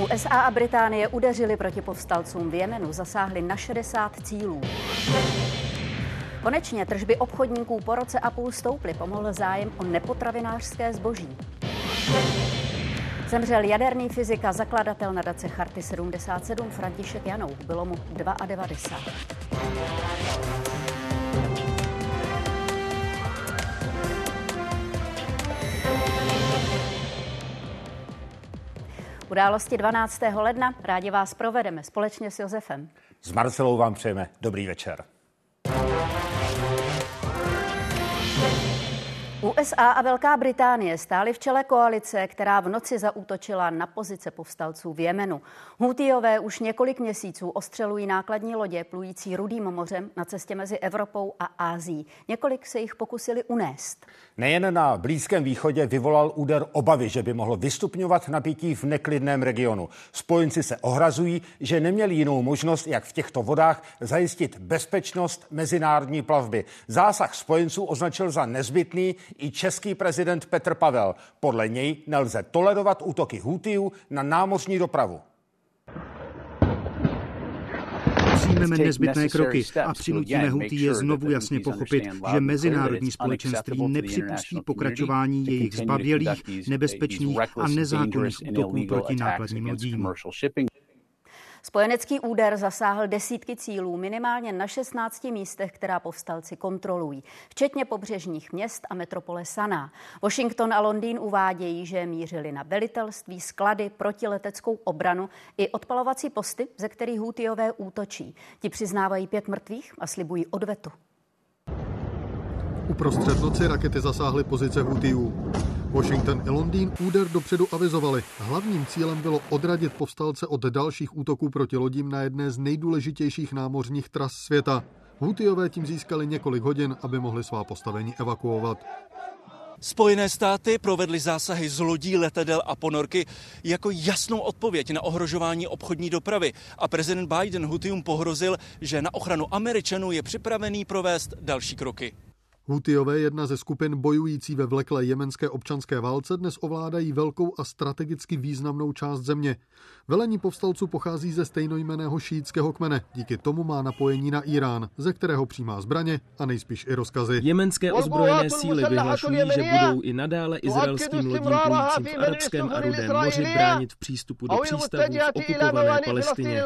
USA a Británie udeřili proti povstalcům v Jemenu, zasáhli na 60 cílů. Konečně tržby obchodníků po roce a půl stouply, pomohl zájem o nepotravinářské zboží. Zemřel jaderný fyzika, zakladatel nadace Charty 77 František Janou. Bylo mu 92. Události 12. ledna rádi vás provedeme společně s Josefem. S Marcelou vám přejeme dobrý večer. USA a Velká Británie stály v čele koalice, která v noci zaútočila na pozice povstalců v Jemenu. Hutijové už několik měsíců ostřelují nákladní lodě plující Rudým mořem na cestě mezi Evropou a Ázií. Několik se jich pokusili unést. Nejen na Blízkém východě vyvolal úder obavy, že by mohlo vystupňovat napětí v neklidném regionu. Spojenci se ohrazují, že neměli jinou možnost, jak v těchto vodách zajistit bezpečnost mezinárodní plavby. Zásah spojenců označil za nezbytný i český prezident Petr Pavel. Podle něj nelze tolerovat útoky Hutiů na námořní dopravu. Přijmeme nezbytné kroky a přinutíme je znovu jasně pochopit, že mezinárodní společenství nepřipustí pokračování jejich zbavělých, nebezpečných a nezákonných útoků proti nákladním lodím. Spojenecký úder zasáhl desítky cílů minimálně na 16 místech, která povstalci kontrolují, včetně pobřežních měst a metropole Saná. Washington a Londýn uvádějí, že mířili na velitelství, sklady, protileteckou obranu i odpalovací posty, ze kterých Houthijové útočí. Ti přiznávají pět mrtvých a slibují odvetu. Uprostřed noci rakety zasáhly pozice Houthijů. Washington i Londýn úder dopředu avizovali. Hlavním cílem bylo odradit povstalce od dalších útoků proti lodím na jedné z nejdůležitějších námořních tras světa. Hutijové tím získali několik hodin, aby mohli svá postavení evakuovat. Spojené státy provedly zásahy z lodí, letadel a ponorky jako jasnou odpověď na ohrožování obchodní dopravy a prezident Biden Hutium pohrozil, že na ochranu Američanů je připravený provést další kroky. Hutiové, jedna ze skupin bojující ve vleklé jemenské občanské válce, dnes ovládají velkou a strategicky významnou část země. Velení povstalců pochází ze stejnojmeného šítského kmene. Díky tomu má napojení na Irán, ze kterého přijímá zbraně a nejspíš i rozkazy. Jemenské ozbrojené síly vyhlašují, že budou i nadále izraelským lodím plujícím v Arabském a Rudém moři bránit v přístupu do přístavů v okupované Palestině.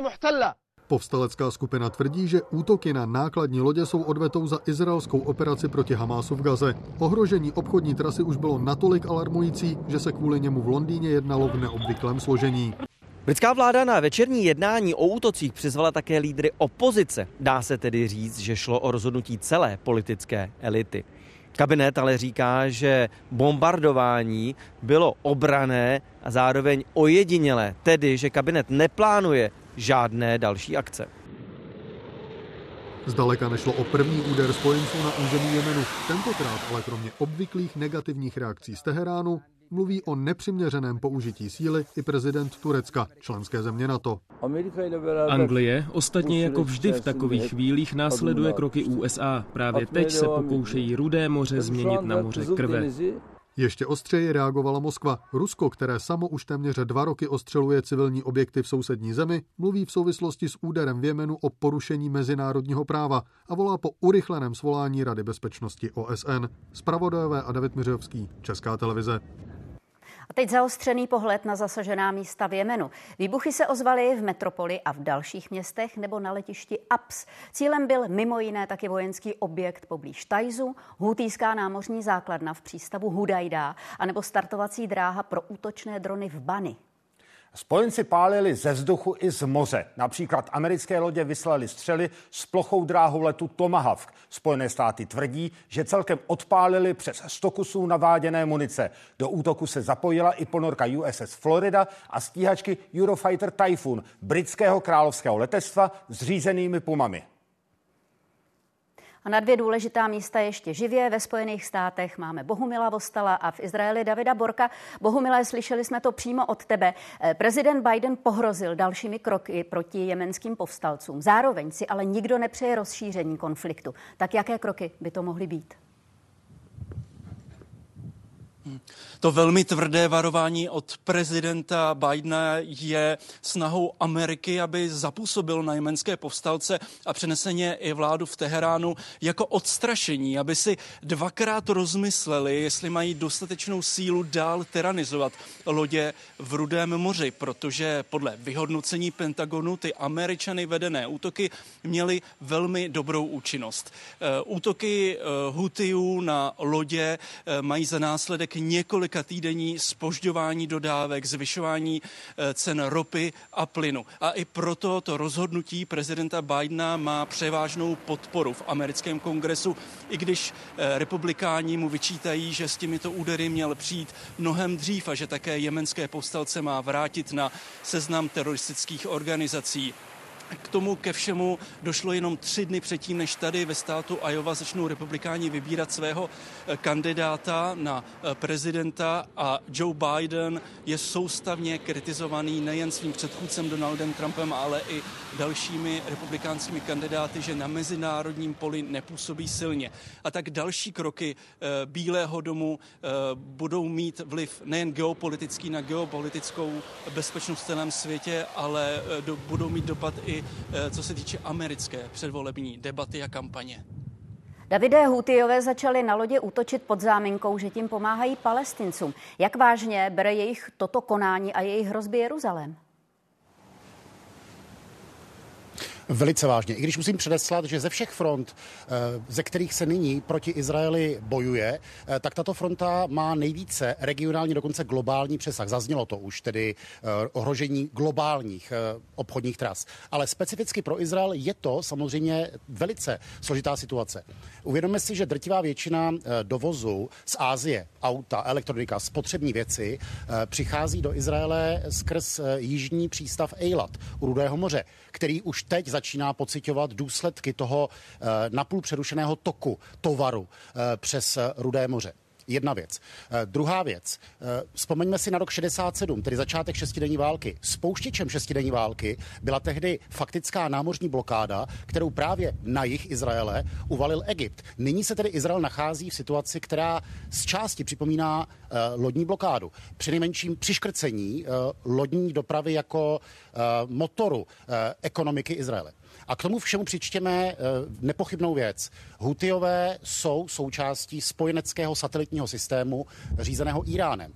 Povstalecká skupina tvrdí, že útoky na nákladní lodě jsou odvetou za izraelskou operaci proti Hamásu v Gaze. Ohrožení obchodní trasy už bylo natolik alarmující, že se kvůli němu v Londýně jednalo v neobvyklém složení. Britská vláda na večerní jednání o útocích přizvala také lídry opozice. Dá se tedy říct, že šlo o rozhodnutí celé politické elity. Kabinet ale říká, že bombardování bylo obrané a zároveň ojedinělé, tedy že kabinet neplánuje žádné další akce. Zdaleka nešlo o první úder spojenců na území Jemenu. Tentokrát ale kromě obvyklých negativních reakcí z Teheránu mluví o nepřiměřeném použití síly i prezident Turecka, členské země NATO. Anglie ostatně jako vždy v takových chvílích následuje kroky USA. Právě teď se pokoušejí Rudé moře změnit na moře krve. Ještě ostřeji reagovala Moskva. Rusko, které samo už téměř dva roky ostřeluje civilní objekty v sousední zemi, mluví v souvislosti s úderem v Jemenu o porušení mezinárodního práva a volá po urychleném svolání Rady bezpečnosti OSN. Spravodajové a David Miřovský, Česká televize. A teď zaostřený pohled na zasažená místa v Jemenu. Výbuchy se ozvaly v metropoli a v dalších městech nebo na letišti Aps. Cílem byl mimo jiné taky vojenský objekt poblíž Tajzu, hutýská námořní základna v přístavu Hudajda anebo startovací dráha pro útočné drony v Bani. Spojenci pálili ze vzduchu i z moře. Například americké lodě vyslali střely s plochou dráhou letu Tomahawk. Spojené státy tvrdí, že celkem odpálili přes 100 kusů naváděné munice. Do útoku se zapojila i ponorka USS Florida a stíhačky Eurofighter Typhoon britského královského letectva s řízenými pumami. A na dvě důležitá místa ještě živě. Ve Spojených státech máme Bohumila Vostala a v Izraeli Davida Borka. Bohumilé, slyšeli jsme to přímo od tebe. Eh, prezident Biden pohrozil dalšími kroky proti jemenským povstalcům. Zároveň si ale nikdo nepřeje rozšíření konfliktu. Tak jaké kroky by to mohly být? To velmi tvrdé varování od prezidenta Bidena je snahou Ameriky, aby zapůsobil na jemenské povstalce a přeneseně i vládu v Teheránu jako odstrašení, aby si dvakrát rozmysleli, jestli mají dostatečnou sílu dál tyranizovat lodě v Rudém moři, protože podle vyhodnocení Pentagonu ty američany vedené útoky měly velmi dobrou účinnost. Eh, útoky eh, Hutijů na lodě eh, mají za následek několika týdenní spožďování dodávek, zvyšování eh, cen ropy a plynu. A i proto to rozhodnutí prezidenta Bidena má převážnou podporu v americkém kongresu, i když eh, republikáni mu vyčítají, že s těmito údery měl přijít mnohem dřív a že také jemenské povstalce má vrátit na seznam teroristických organizací. K tomu ke všemu došlo jenom tři dny předtím, než tady ve státu Iowa začnou republikáni vybírat svého eh, kandidáta na eh, prezidenta a Joe Biden je soustavně kritizovaný nejen svým předchůdcem Donaldem Trumpem, ale i dalšími republikánskými kandidáty, že na mezinárodním poli nepůsobí silně. A tak další kroky eh, Bílého domu budou mít vliv nejen geopolitický na geopolitickou bezpečnost v celém světě, ale budou mít dopad i co se týče americké předvolební debaty a kampaně. Davidé Hutijové začali na lodě útočit pod záminkou, že tím pomáhají palestincům. Jak vážně bere jejich toto konání a jejich hrozby Jeruzalém? Velice vážně. I když musím předeslat, že ze všech front, eh, ze kterých se nyní proti Izraeli bojuje, eh, tak tato fronta má nejvíce regionální, dokonce globální přesah. Zaznělo to už, tedy eh, ohrožení globálních obchodních tras. Ale specificky pro Izrael je to samozřejmě velice složitá situace. Uvědomme si, že drtivá většina dovozu z Ázie, auta, elektronika, spotřební věci, přichází do Izraele skrz jižní přístav Eilat u Rudého moře, který už teď začíná pocitovat důsledky toho eh, napůl přerušeného toku tovaru eh, přes Rudé moře. Jedna věc. Uh, druhá věc. Uh, vzpomeňme si na rok 67, tedy začátek šestidenní války. Spouštěčem šestidenní války byla tehdy faktická námořní blokáda, kterou právě na jih Izraele uvalil Egypt. Nyní se tedy Izrael nachází v situaci, která z části připomíná uh, lodní blokádu. Při nejmenším přiškrcení uh, lodní dopravy jako uh, motoru uh, ekonomiky Izraele. A k tomu všemu přičtěme eh, nepochybnou věc. Hutiové jsou součástí spojeneckého satelitního systému řízeného Iránem.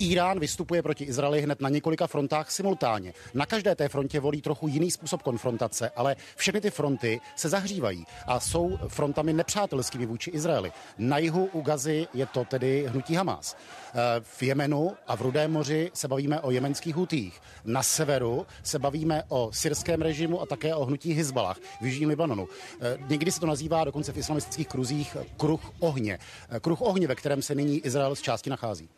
Irán vystupuje proti Izraeli hned na několika frontách simultánně. Na každé té frontě volí trochu jiný způsob konfrontace, ale všechny ty fronty se zahřívají a jsou frontami nepřátelskými vůči Izraeli. Na jihu u Gazy je to tedy hnutí Hamas. Eh, v Jemenu a v Rudém moři se bavíme o jemenských hutích. Na severu se bavíme o syrském režimu a také o hnutí Hizbalah v Jižním Libanonu. Eh, někdy se to nazývá dokonce v islamistických kruzích kruh ohně. Eh, kruh ohně, ve kterém se nyní Izrael z části nachází.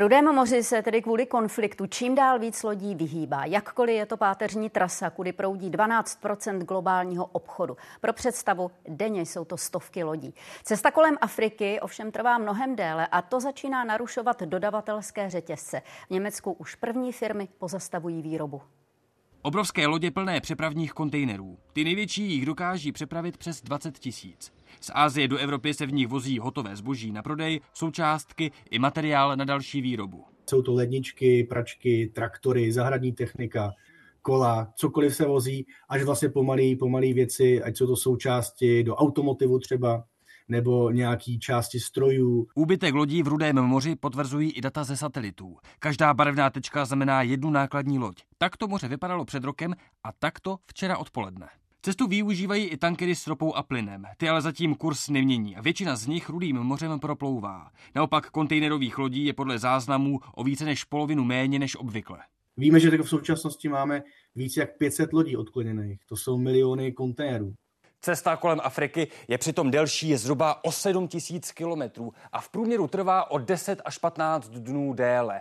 Rudém moři se tedy kvůli konfliktu čím dál víc lodí vyhýbá. Jakkoliv je to páteřní trasa, kudy proudí 12% globálního obchodu. Pro představu, denně jsou to stovky lodí. Cesta kolem Afriky ovšem trvá mnohem déle a to začíná narušovat dodavatelské řetězce. V Německu už první firmy pozastavují výrobu. Obrovské lodě plné přepravních kontejnerů. Ty největší jich dokáží přepravit přes 20 tisíc. Z Ázie do Evropy se v nich vozí hotové zboží na prodej, součástky i materiál na další výrobu. Jsou to ledničky, pračky, traktory, zahradní technika, kola, cokoliv se vozí, až vlastně pomalý, pomalý věci, ať jsou to součásti do automotivu třeba, nebo nějaký části strojů. Úbytek lodí v Rudém moři potvrzují i data ze satelitů. Každá barevná tečka znamená jednu nákladní loď. Tak to moře vypadalo před rokem a takto včera odpoledne. Cestu využívají i tankery s ropou a plynem. Ty ale zatím kurz nemění a většina z nich rudým mořem proplouvá. Naopak kontejnerových lodí je podle záznamů o více než polovinu méně než obvykle. Víme, že v současnosti máme více jak 500 lodí odkloněných. To jsou miliony kontejnerů. Cesta kolem Afriky je přitom delší, je zhruba o 7 tisíc kilometrů a v průměru trvá o 10 až 15 dnů déle.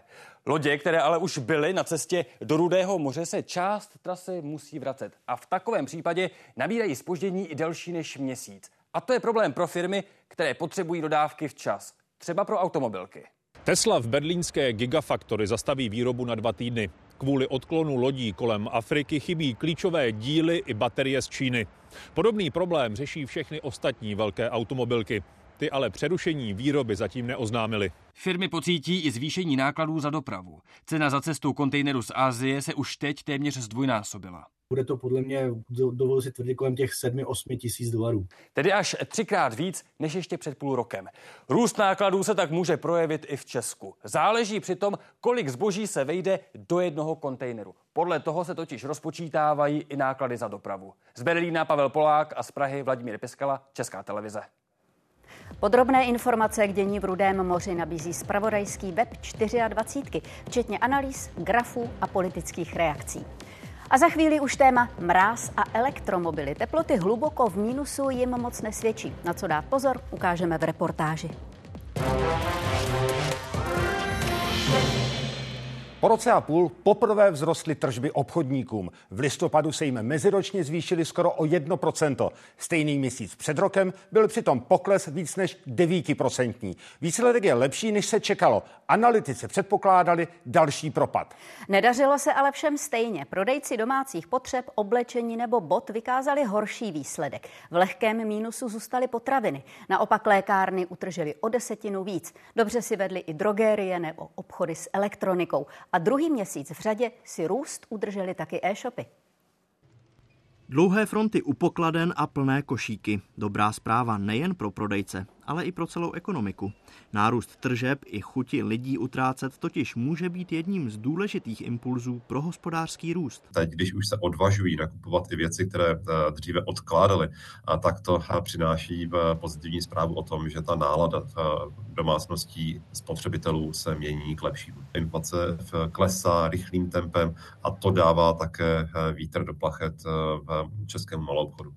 Lodě, které ale už byly na cestě do Rudého moře, se část trasy musí vracet. A v takovém případě nabírají spoždění i delší než měsíc. A to je problém pro firmy, které potřebují dodávky včas. Třeba pro automobilky. Tesla v berlínské Gigafactory zastaví výrobu na dva týdny. Kvůli odklonu lodí kolem Afriky chybí klíčové díly i baterie z Číny. Podobný problém řeší všechny ostatní velké automobilky. Ty ale přerušení výroby zatím neoznámili. Firmy pocítí i zvýšení nákladů za dopravu. Cena za cestu kontejneru z Asie se už teď téměř zdvojnásobila. Bude to podle mě, dovolil si tvrdit, kolem těch 7-8 tisíc dolarů. Tedy až třikrát víc než ještě před půl rokem. Růst nákladů se tak může projevit i v Česku. Záleží přitom, kolik zboží se vejde do jednoho kontejneru. Podle toho se totiž rozpočítávají i náklady za dopravu. Z Berlína Pavel Polák a z Prahy Vladimír Piskala, Česká televize. Podrobné informace k dění v Rudém moři nabízí spravodajský web 24, včetně analýz, grafů a politických reakcí. A za chvíli už téma mráz a elektromobily. Teploty hluboko v mínusu jim moc nesvědčí. Na co dát pozor, ukážeme v reportáži. Po roce a půl poprvé vzrostly tržby obchodníkům. V listopadu se jim meziročně zvýšily skoro o 1%. Stejný měsíc před rokem byl přitom pokles víc než 9%. Výsledek je lepší, než se čekalo. Analytici předpokládali další propad. Nedařilo se ale všem stejně. Prodejci domácích potřeb, oblečení nebo bot vykázali horší výsledek. V lehkém mínusu zůstaly potraviny. Naopak lékárny utržely o desetinu víc. Dobře si vedly i drogérie nebo obchody s elektronikou a druhý měsíc v řadě si růst udrželi taky e-shopy. Dlouhé fronty u pokladen a plné košíky. Dobrá zpráva nejen pro prodejce, ale i pro celou ekonomiku. Nárůst tržeb i chuti lidí utrácet totiž může být jedním z důležitých impulzů pro hospodářský růst. Teď, když už se odvažují nakupovat i věci, které eh, dříve odkládali, tak to eh, přináší eh, pozitivní zprávu o tom, že ta nálada domácností spotřebitelů se mění k lepšímu. Inflace klesá rychlým tempem a to dává také vítr do plachet v českém malou obchodu.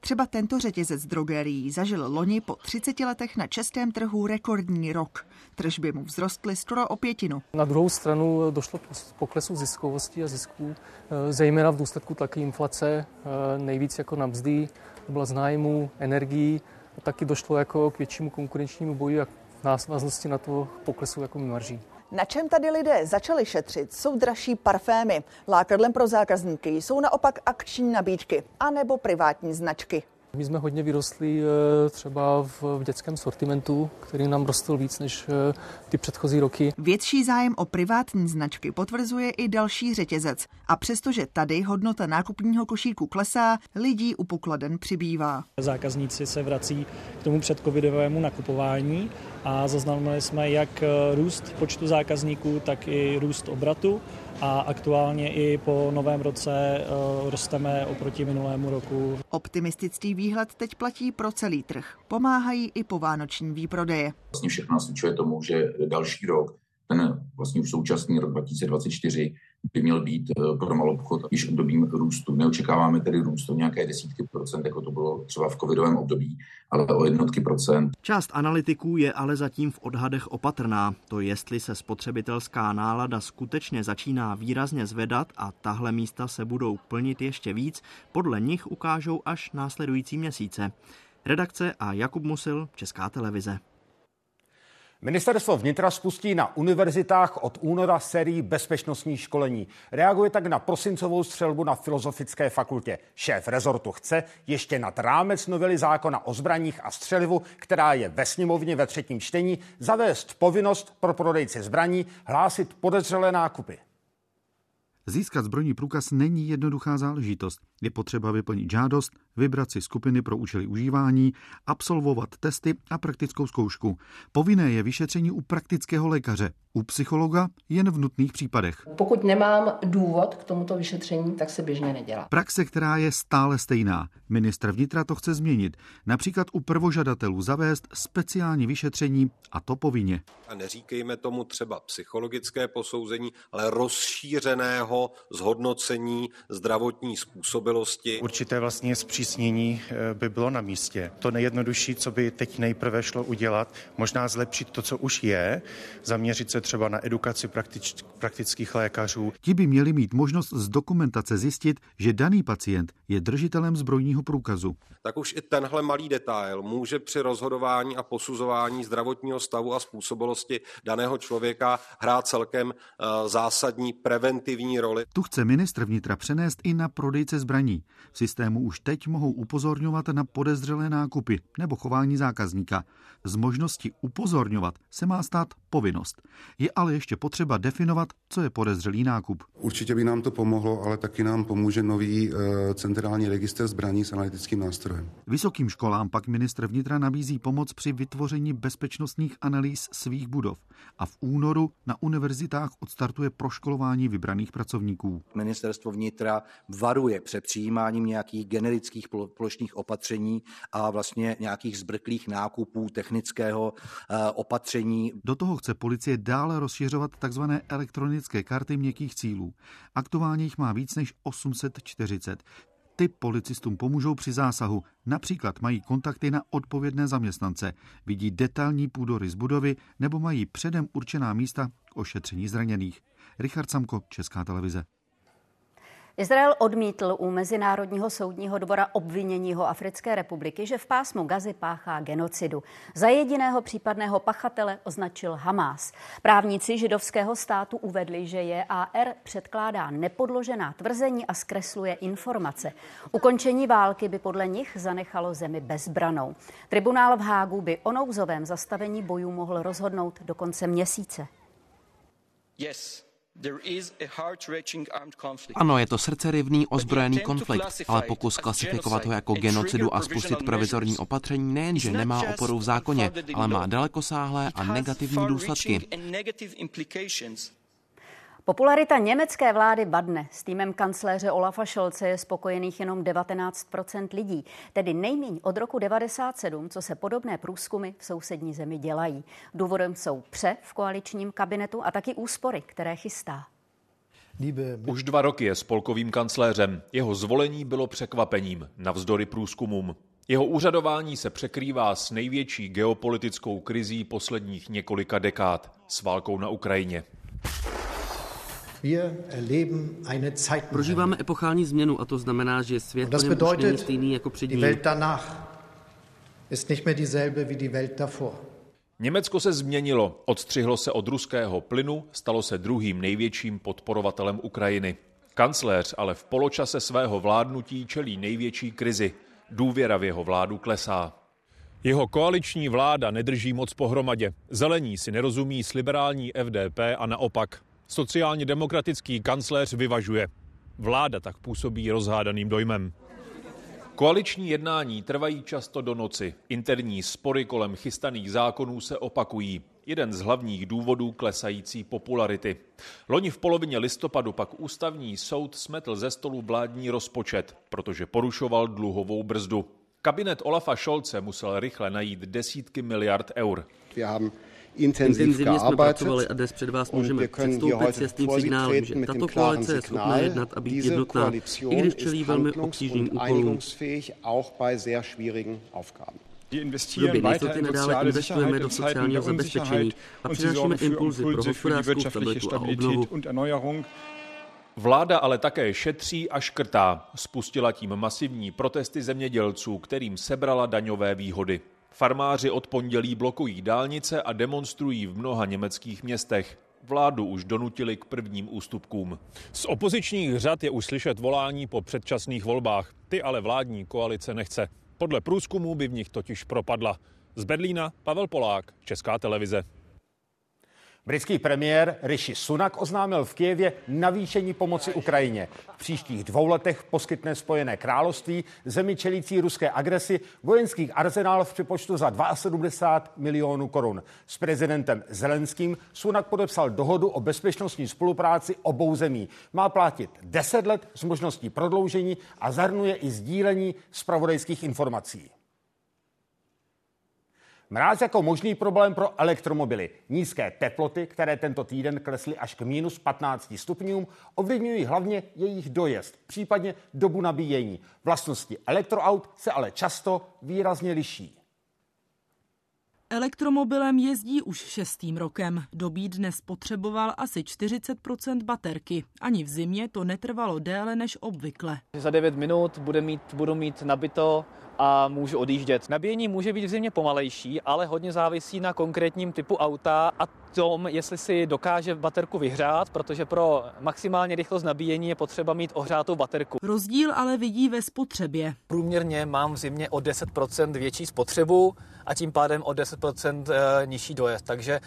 Třeba tento řetězec drogerií zažil loni po 30 letech na českém trhu rekordní rok. Tržby mu vzrostly skoro o pětinu. Na druhou stranu došlo k poklesu ziskovosti a zisků, eh, zejména v důsledku taky inflace, eh, nejvíc jako na mzdy, oblast nájmu, energií. A taky došlo jako k většímu konkurenčnímu boji a v návaznosti na to poklesu jako marží. Na čem tady lidé začali šetřit, jsou dražší parfémy. Lákadlem pro zákazníky jsou naopak akční nabídky anebo privátní značky. My jsme hodně vyrostli eh, třeba v dětském sortimentu, který nám rostl víc než eh, ty předchozí roky. Větší zájem o privátní značky potvrzuje i další řetězec. A přestože tady hodnota nákupního košíku klesá, lidí u pokladen přibývá. Zákazníci se vrací k tomu předcovidovému nakupování a zaznamenali jsme jak eh, růst počtu zákazníků, tak i růst obratu a aktuálně i po novém roce uh, rosteme oproti minulému roku. Optimistický výhled teď platí pro celý trh. Pomáhají i po vánoční výprodeje. Vlastně všechno nasvědčuje tomu, že další rok, ten vlastně už současný rok 2024, by měl být eh, pro malou obchod již obdobím růstu. Neočekáváme tedy růst o nějaké desítky procent, jako to bylo třeba v covidovém období, ale o jednotky procent. Část analytiků je ale zatím v odhadech opatrná. To jestli se spotřebitelská nálada skutečně začíná výrazně zvedat a tahle místa se budou plnit ještě víc, podle nich ukážou až následující měsíce. Redakce a Jakub Musil, Česká televize. Ministerstvo vnitra spustí na univerzitách od února sérii bezpečnostních školení. Reaguje tak na prosincovou střelbu na Filozofické fakultě. Šéf rezortu chce ještě nad rámec novely zákona o zbraních a střelivu, která je ve sněmovně ve třetím čtení, zavést povinnost pro prodejce zbraní hlásit podezřelé nákupy. Získat zbrojní průkaz není jednoduchá záležitost. Je potřeba vyplnit žádost, vybrat si skupiny pro účely užívání, absolvovat testy a praktickou zkoušku. Povinné je vyšetření u praktického lékaře, u psychologa jen v nutných případech. Pokud nemám důvod k tomuto vyšetření, tak se běžně nedělá. Praxe, která je stále stejná. Ministr vnitra to chce změnit. Například u prvožadatelů zavést speciální vyšetření a to povinně. A neříkejme tomu třeba psychologické posouzení, ale rozšířeného zhodnocení zdravotní způsobilosti. Určité vlastně zpřísnění eh, by bylo na místě. To nejjednodušší, co by teď nejprve šlo udělat, možná zlepšit to, co už je, zaměřit se peníze třeba na edukaci praktič, praktických lékařů. Ti by měli mít možnost z dokumentace zjistit, že daný pacient je držitelem zbrojního průkazu. Tak už i tenhle malý detail může při rozhodování a posuzování zdravotního stavu a způsobilosti daného člověka hrát celkem uh, zásadní preventivní roli. Tu chce ministr vnitra přenést i na prodejce zbraní. V systému už teď mohou upozorňovat na podezřelé nákupy nebo chování zákazníka. Z možnosti upozorňovat se má stát povinnost. Je ale ještě potřeba definovat, co je podezřelý nákup. Určitě by nám to pomohlo, ale taky nám pomůže nový e, centrální registr zbraní s analytickým nástrojem. Vysokým školám pak ministr vnitra nabízí pomoc při vytvoření bezpečnostních analýz svých budov a v únoru na univerzitách odstartuje proškolování vybraných pracovníků. Ministerstvo vnitra varuje před přijímáním nějakých generických plošných opatření a vlastně nějakých zbrklých nákupů technického e, opatření. Do toho chce policie dále rozšiřovat tzv. elektronické karty měkkých cílů. Aktuálně jich má víc než 840. Ty policistům pomůžou při zásahu. Například mají kontakty na odpovědné zaměstnance, vidí detailní půdory z budovy nebo mají předem určená místa k ošetření zraněných. Richard Samko, Česká televize. Izrael odmítl u Mezinárodního soudního dvora obvinění Africké republiky, že v pásmu Gazy páchá genocidu. Za jediného případného pachatele označil Hamás. Právníci židovského státu uvedli, že JAR předkládá nepodložená tvrzení a zkresluje informace. Ukončení války by podle nich zanechalo zemi bezbranou. Tribunál v Hágu by o nouzovém zastavení bojů mohl rozhodnout do konce měsíce. Yes. Ano, je to srdcerivný ozbrojený konflikt, ale pokus klasifikovat ho jako genocidu a spustit provizorní opatření nejenže nemá oporu v zákoně, ale má dalekosáhlé a negativní důsledky. Popularita německé vlády badne. S týmem kancléře Olafa Scholze je spokojených jenom 19% lidí, tedy nejméně od roku 97, co se podobné průzkumy v sousední zemi dělají. Důvodem jsou pře v koaličním kabinetu a taky úspory, které chystá. Už dva roky je spolkovým kancléřem. Jeho zvolení bylo překvapením, navzdory průzkumům. Jeho úřadování se překrývá s největší geopolitickou krizí posledních několika dekád, s válkou na Ukrajině. Prožíváme epochální změnu a to znamená, že svět už není stejný jako před ním. Německo se změnilo, odstřihlo se od ruského plynu, stalo se druhým největším podporovatelem Ukrajiny. Kancléř ale v poločase svého vládnutí čelí největší krizi. Důvěra v jeho vládu klesá. Jeho koaliční vláda nedrží moc pohromadě. Zelení si nerozumí s liberální FDP a naopak. Sociálně demokratický kancléř vyvažuje. Vláda tak působí rozhádaným dojmem. Koaliční jednání trvají často do noci. Interní spory kolem chystaných zákonů se opakují. Jeden z hlavních důvodů klesající popularity. Loni v polovině listopadu pak ústavní soud smetl ze stolu vládní rozpočet, protože porušoval dluhovou brzdu. Kabinet Olafa Scholze musel rychle najít desítky miliard eur. Intenzivně jsme pracovali a dnes před vás můžeme předstoupit s jasným signálem, že tato koalice je schopná jednat a být jednotná, i když čelí velmi obtížným úkolům. V době nejistoty nadále investujeme do sociálního zabezpečení a přinášíme impulzy pro hospodářskou stabilitu a obnovu. Vláda ale také šetří a škrtá. Spustila tím masivní protesty zemědělců, kterým sebrala daňové výhody. Farmáři od pondělí blokují dálnice a demonstrují v mnoha německých městech. Vládu už donutili k prvním ústupkům. Z opozičních řad je už slyšet volání po předčasných volbách. Ty ale vládní koalice nechce. Podle průzkumů by v nich totiž propadla. Z Berlína Pavel Polák, Česká televize. Britský premiér Rishi Sunak oznámil v Kijevě navýšení pomoci Ukrajině. V příštích dvou letech poskytne Spojené království zemi čelící ruské agresi vojenských arzenál v přepočtu za 72 milionů korun. S prezidentem Zelenským Sunak podepsal dohodu o bezpečnostní spolupráci obou zemí. Má platit 10 let s možností prodloužení a zahrnuje i sdílení zpravodajských informací. Mráz jako možný problém pro elektromobily. Nízké teploty, které tento týden klesly až k minus 15 stupňům, ovlivňují hlavně jejich dojezd, případně dobu nabíjení. Vlastnosti elektroaut se ale často výrazně liší. Elektromobilem jezdí už šestým rokem. Dobít dnes potřeboval asi 40% baterky. Ani v zimě to netrvalo déle než obvykle. Za 9 minut bude mít, budu mít nabito a můžu odjíždět. Nabíjení může být v zimě pomalejší, ale hodně závisí na konkrétním typu auta a tom, jestli si dokáže baterku vyhřát, protože pro maximálně rychlost nabíjení je potřeba mít ohřátou baterku. Rozdíl ale vidí ve spotřebě. Průměrně mám v zimě o 10% větší spotřebu a tím pádem o 10% eh, nižší dojezd. Takže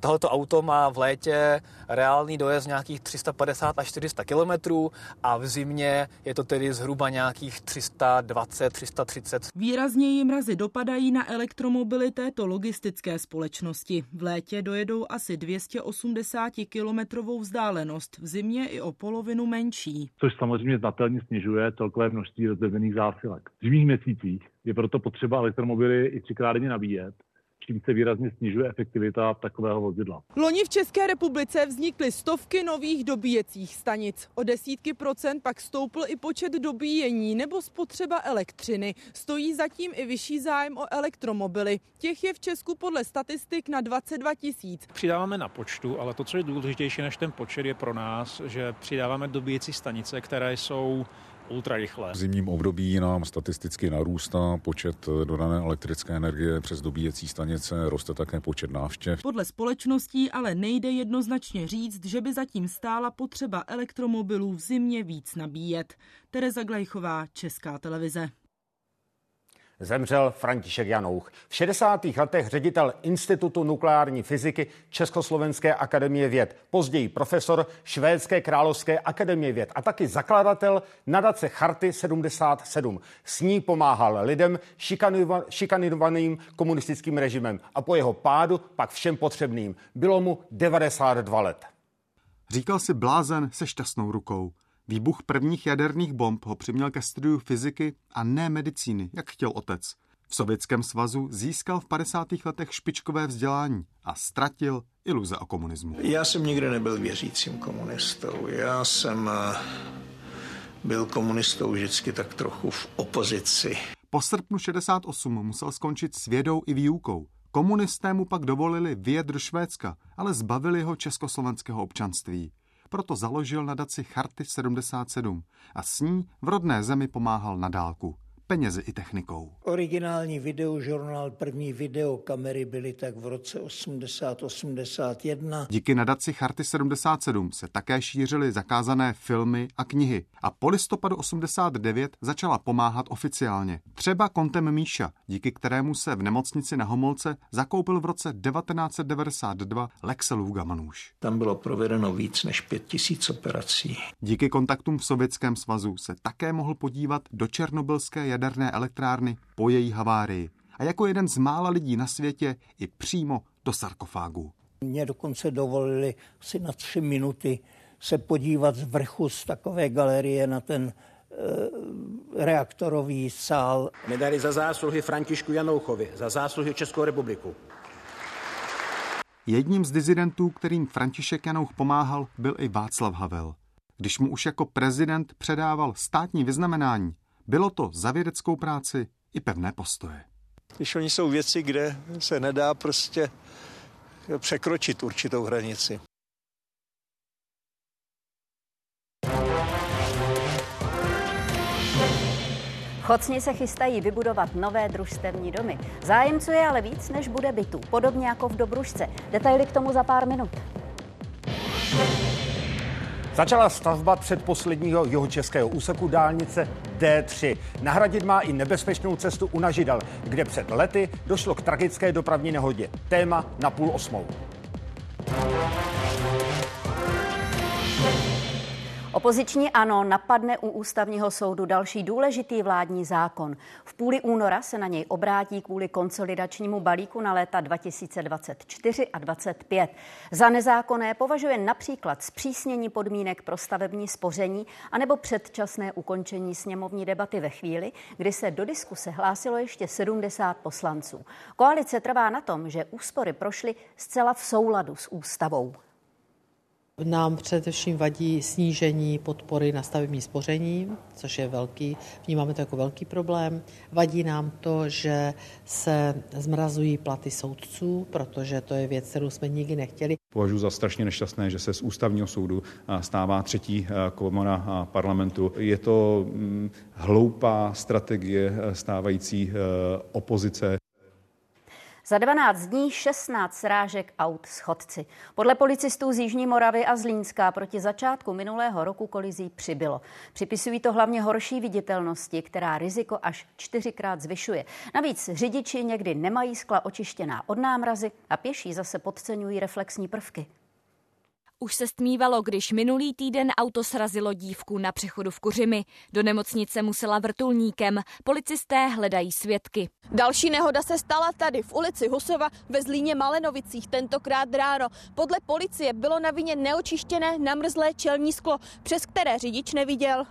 Tohoto auto má v létě reálný dojezd nějakých 350 až 400 km a v zimě je to tedy zhruba nějakých 320, 330. Výrazněji mrazy dopadají na elektromobily této logistické společnosti. V létě dojedou asi 280 kilometrovou vzdálenost, v zimě i o polovinu menší. Což samozřejmě znatelně snižuje celkové množství rozvedených zásilek. V zimních měsících je proto potřeba elektromobily i třikrát denně nabíjet čím se výrazně snižuje efektivita takového vozidla. Loni v České republice vznikly stovky nových dobíjecích stanic. O desítky procent pak stoupl i počet dobíjení nebo spotřeba elektřiny. Stojí zatím i vyšší zájem o elektromobily. Těch je v Česku podle statistik na 22 tisíc. Přidáváme na počtu, ale to, co je důležitější než ten počet, je pro nás, že přidáváme dobíjecí stanice, které jsou ultra rychle. V zimním období nám statisticky narůstá počet dodané elektrické energie přes dobíjecí stanice, roste také počet návštěv. Podle společností ale nejde jednoznačně říct, že by zatím stála potřeba elektromobilů v zimě víc nabíjet. Tereza Glejchová, Česká televize zemřel František Janouch. V 60. letech ředitel Institutu nukleární fyziky Československé akademie věd, později profesor Švédské královské akademie věd a taky zakladatel nadace Charty 77. S ní pomáhal lidem šikanovaným komunistickým režimem a po jeho pádu pak všem potřebným. Bylo mu 92 let. Říkal si blázen se šťastnou rukou. Výbuch prvních jaderných bomb ho přiměl ke studiu fyziky a ne medicíny, jak chtěl otec. V Sovětském svazu získal v 50. letech špičkové vzdělání a ztratil iluze o komunismu. Já jsem nikdy nebyl věřícím komunistou. Já jsem eh, byl komunistou vždycky tak trochu v opozici. Po srpnu 68 musel skončit s vědou i výukou. Komunisté mu pak dovolili vyjet do Švédska, ale zbavili ho československého občanství proto založil nadaci Charty 77 a s ní v rodné zemi pomáhal na dálku penězi i technikou. Originální videožurnál, první videokamery byly tak v roce 80-81. Díky nadaci Charty 77 se také šířily zakázané filmy a knihy a po listopadu 89 začala pomáhat oficiálně. Třeba kontem Míša, díky kterému se v nemocnici na Homolce zakoupil v roce 1992 Lexelův gamanůž. Tam bylo provedeno víc než 5000 operací. Díky kontaktům v Sovětském svazu se také mohl podívat do černobylské jaderné elektrárny po její havárii a jako jeden z mála lidí na světě i přímo do sarkofágu. Mě dokonce dovolili si na tři minuty se podívat z vrchu z takové galerie na ten e, reaktorový sál. Medali za zásluhy Františku Janouchovi, za zásluhy Českou republiku. Jedním z dizidentů, kterým František Janouch pomáhal, byl i Václav Havel. Když mu už jako prezident předával státní vyznamenání, bylo to za vědeckou práci i pevné postoje. Když oni jsou věci, kde se nedá prostě překročit určitou hranici. Chocni se chystají vybudovat nové družstevní domy. Zájemců je ale víc, než bude bytů, podobně jako v Dobrušce. Detaily k tomu za pár minut. Začala stavba předposledního jihočeského úseku dálnice D3. Nahradit má i nebezpečnou cestu u Nažidal, kde před lety došlo k tragické dopravní nehodě. Téma na půl osmou. Opoziční ANO napadne u ústavního soudu další důležitý vládní zákon. V půli února se na něj obrátí kvůli konsolidačnímu balíku na léta 2024 a 2025. Za nezákonné považuje například zpřísnění podmínek pro stavební spoření anebo předčasné ukončení sněmovní debaty ve chvíli, kdy se do diskuse hlásilo ještě 70 poslanců. Koalice trvá na tom, že úspory prošly zcela v souladu s ústavou. Nám především vadí snížení podpory na stavební spoření, což je velký, vnímáme to jako velký problém. Vadí nám to, že se zmrazují platy soudců, protože to je věc, kterou jsme nikdy nechtěli. Považuji za strašně nešťastné, že se z ústavního soudu stává třetí komora parlamentu. Je to mm, hloupá strategie stávající opozice. Za 12 dní 16 srážek aut s chodci. Podle policistů z Jižní Moravy a Zlínska proti začátku minulého roku kolizí přibylo. Připisují to hlavně horší viditelnosti, která riziko až čtyřikrát zvyšuje. Navíc řidiči někdy nemají skla očištěná od námrazy a pěší zase podceňují reflexní prvky. Už se stmívalo, když minulý týden auto srazilo dívku na přechodu v Kuřimi. Do nemocnice musela vrtulníkem. Policisté hledají svědky. Další nehoda se stala tady v ulici Husova ve Zlíně Malenovicích tentokrát ráno. Podle policie bylo na vině neočištěné namrzlé čelní sklo, přes které řidič neviděl.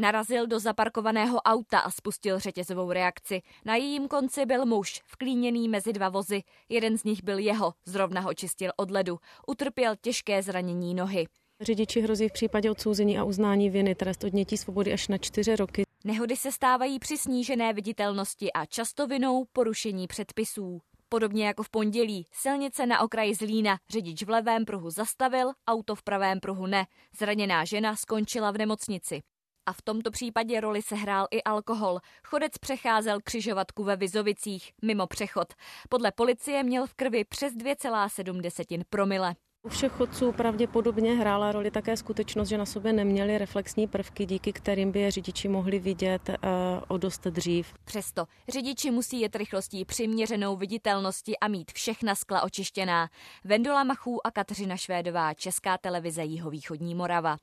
Narazil do zaparkovaného auta a spustil řetězovou reakci. Na jejím konci byl muž, vklíněný mezi dva vozy. Jeden z nich byl jeho, zrovna ho čistil od ledu. Utrpěl těžké zranění nohy. Řidiči hrozí v případě odsouzení a uznání viny trest odnětí svobody až na čtyři roky. Nehody se stávají při snížené viditelnosti a často vinou porušení předpisů. Podobně jako v pondělí, silnice na okraji Zlína, řidič v levém pruhu zastavil, auto v pravém pruhu ne. Zraněná žena skončila v nemocnici. A v tomto případě roli sehrál i alkohol. Chodec přecházel křižovatku ve Vizovicích mimo přechod. Podle policie měl v krvi přes 2,7 promile. U všech chodců pravděpodobně hrála roli také skutečnost, že na sobě neměli reflexní prvky, díky kterým by je řidiči mohli vidět uh, o dost dřív. Přesto řidiči musí jet rychlostí přiměřenou viditelnosti a mít všechna skla očištěná. Vendola Machů a Kateřina Švédová, Česká televize Jihovýchodní Morava.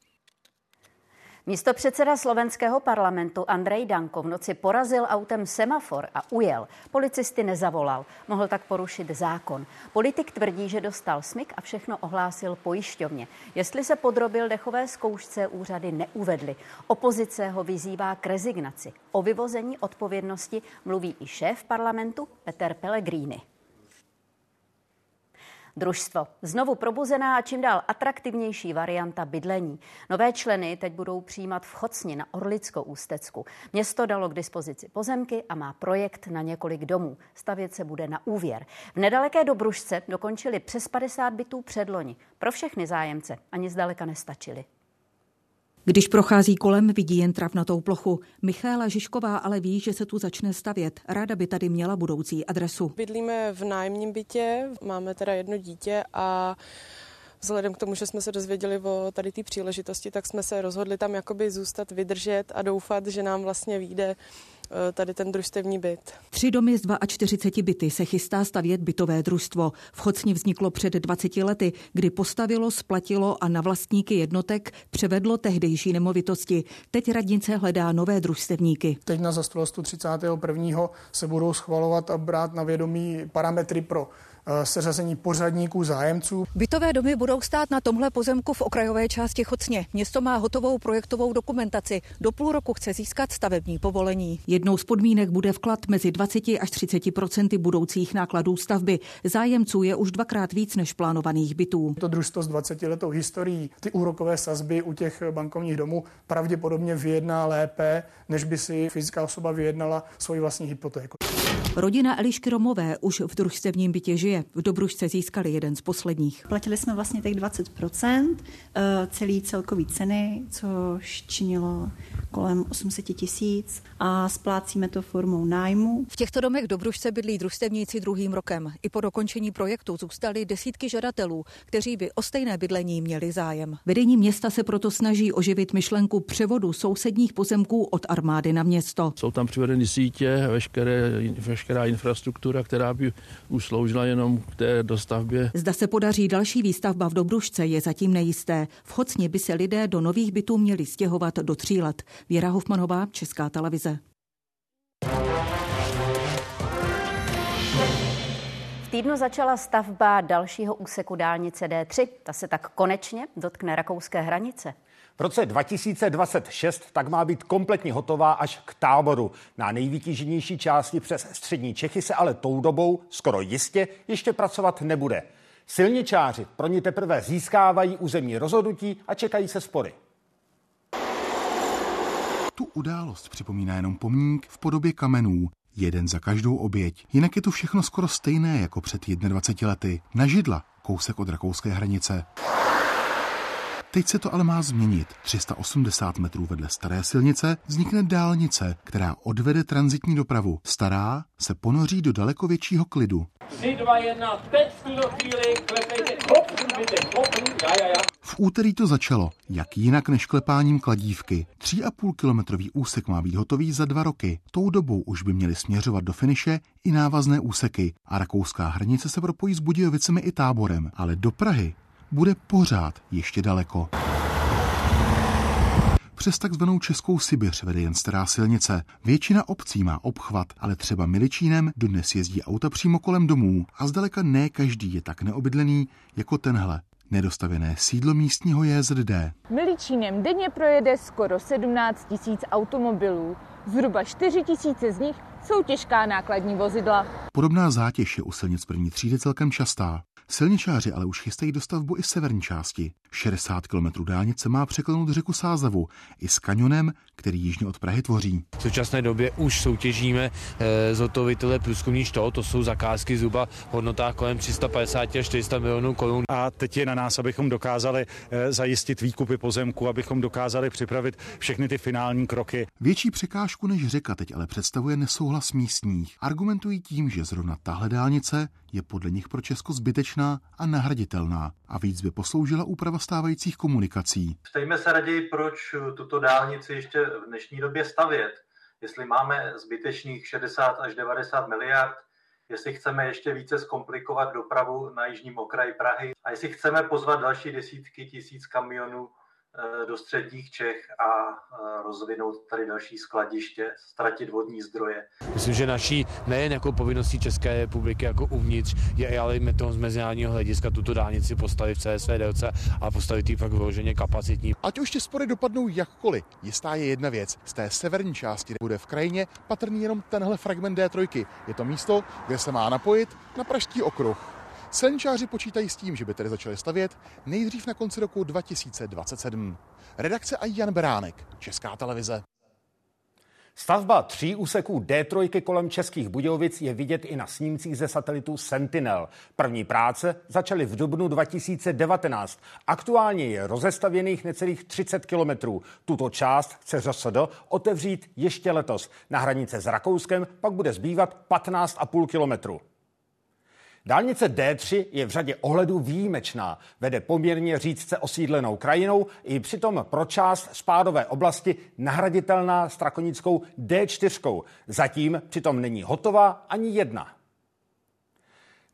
Místo předseda slovenského parlamentu Andrej Danko v noci porazil autem semafor a ujel. Policisty nezavolal. Mohl tak porušit zákon. Politik tvrdí, že dostal smyk a všechno ohlásil pojišťovně. Jestli se podrobil dechové zkoušce, úřady neuvedly. Opozice ho vyzývá k rezignaci. O vyvození odpovědnosti mluví i šéf parlamentu Peter Pellegrini. Družstvo. Znovu probuzená a čím dál atraktivnější varianta bydlení. Nové členy teď budou přijímat v Chocni na Orlickou ústecku. Město dalo k dispozici pozemky a má projekt na několik domů. Stavět se bude na úvěr. V nedaleké Dobružce dokončili přes 50 bytů předloni. Pro všechny zájemce ani zdaleka nestačili. Když prochází kolem, vidí jen travnatou plochu. Michála Žižková ale ví, že se tu začne stavět. Ráda by tady měla budoucí adresu. Bydlíme v nájemním bytě, máme teda jedno dítě a vzhledem k tomu, že jsme se dozvěděli o tady té příležitosti, tak jsme se rozhodli tam jakoby zůstat, vydržet a doufat, že nám vlastně vyjde tady ten družstevní byt. Tři domy z 42 byty se chystá stavět bytové družstvo. V Chocni vzniklo před 20 lety, kdy postavilo, splatilo a na vlastníky jednotek převedlo tehdejší nemovitosti. Teď radnice hledá nové družstevníky. Teď na zastupitelstvu 31. se budou schvalovat a brát na vědomí parametry pro Eh, seřazení pořadníků zájemců. Bytové domy budou stát na tomhle pozemku v okrajové části Chocně. Město má hotovou projektovou dokumentaci. Do půl roku chce získat stavební povolení. Jednou z podmínek bude vklad mezi 20 až 30 procenty budoucích nákladů stavby. Zájemců je už dvakrát víc než plánovaných bytů. To družstvo s 20 letou historií, ty úrokové sazby u těch bankovních domů pravděpodobně vyjedná lépe, než by si fyzická osoba vyjednala svoji vlastní hypotéku. Rodina Elišky Romové už v družstevním bytě žije. V Dobružce získali jeden z posledních. Platili jsme vlastně těch 20% eh, celý celkový ceny, což činilo kolem 800 tisíc a splácíme to formou nájmu. V těchto domech Dobružce bydlí družstevníci druhým rokem. I po dokončení projektu zůstaly desítky žadatelů, kteří by o stejné bydlení měli zájem. Vedení města se proto snaží oživit myšlenku převodu sousedních pozemků od armády na město. Jsou tam přivedeny sítě, veškeré, veškerá infrastruktura, která by už sloužila jenom k té dostavbě. Zda se podaří další výstavba v Dobružce je zatím nejisté. V Chocně by se lidé do nových bytů měli stěhovat do tří let. Věra Hofmanová, Česká televize. V týdnu začala stavba dalšího úseku dálnice D3. Ta se tak konečně dotkne rakouské hranice. V roce 2026 tak má být kompletně hotová až k táboru. Na nejvytíženější části přes střední Čechy se ale tou dobou skoro jistě ještě pracovat nebude. Silničáři pro ně teprve získávají územní rozhodnutí a čekají se spory. Tu událost připomíná jenom pomník v podobě kamenů, jeden za každou oběť. Jinak je to všechno skoro stejné jako před 21 lety. Na židla, kousek od rakouské hranice. Teď se to ale má změnit. 380 metrů vedle staré silnice vznikne dálnice, která odvede transitní dopravu. Stará se ponoří do daleko většího klidu. 3, 2, 1, teď v tuto chvíli klepejte, hop, hop, ja, ja, ja. V úterý to začalo, jak jinak než klepáním kladívky. 3,5 kilometrový úsek má být hotový za dva roky. Tou dobou už by měly směřovat do finiše i návazné úseky a rakouská hranice se propojí s Budějovicemi i táborem. Ale do Prahy bude pořád ještě daleko. Přes takzvanou Českou Sibiř vede jen stará silnice. Většina obcí má obchvat, ale třeba Miličínem dodnes jezdí auta přímo kolem domů a zdaleka ne každý je tak neobydlený jako tenhle nedostavěné sídlo místního JZD. Miličínem denně projede skoro 17 tisíc automobilů. Zhruba 4 tisíce z nich jsou těžká nákladní vozidla. Podobná zátěž je u silnic první třídy celkem častá. Silničáři ale už chystají dostavbu i severní části. 60 km dálnice má překlenout řeku Sázavu i s kanionem, který jižně od Prahy tvoří. V současné době už soutěžíme e, zhotovitele průzkumní štol, to jsou zakázky zhruba v hodnotách kolem 350 až 400 milionů korun. A teď je na nás, abychom dokázali e, zajistit výkupy pozemku, abychom dokázali připravit všechny ty finální kroky. Větší překážku než řeka teď ale představuje nesouhlas místních. Argumentují tím, že zrovna tahle dálnice je podle nich pro Česko zbytečná a nahraditelná a víc by posloužila úprava stávajících komunikací. Stejme se raději, proč tuto dálnici ještě v dnešní době stavět. Jestli máme zbytečných 60 až 90 miliard, jestli chceme ještě více zkomplikovat dopravu na jižním okraji Prahy a jestli chceme pozvat další desítky tisíc kamionů do středních Čech a eh, rozvinout tady další skladiště, ztratit vodní zdroje. Myslím, že naší nejen jako povinností České republiky jako uvnitř je ale i z mezinárodního hlediska tuto dálnici postavit v celé své délce a postavit ji fakt vyloženě kapacitní. Ať už ty spory dopadnou jakkoliv, jistá je jedna věc. Z té severní části bude v krajině patrný jenom tenhle fragment D3. Je to místo, kde se má napojit na Pražský okruh. Silničáři počítají s tím, že by tedy začali stavět nejdřív na konci roku 2027. Redakce a Jan Beránek, Česká televize. Stavba tří úseků D3 kolem Českých Budějovic je vidět i na snímcích ze satelitu Sentinel. První práce začaly v dubnu 2019. Aktuálně je rozestavěných necelých 30 kilometrů. Tuto část chce ŘSD otevřít ještě letos. Na hranice s Rakouskem pak bude zbývat 15,5 kilometru. Dálnice D3 je v řadě ohledů výjimečná. Vede poměrně řídce osídlenou krajinou i přitom pro část spádové oblasti nahraditelná strakonickou D4. Zatím přitom není hotová ani jedna.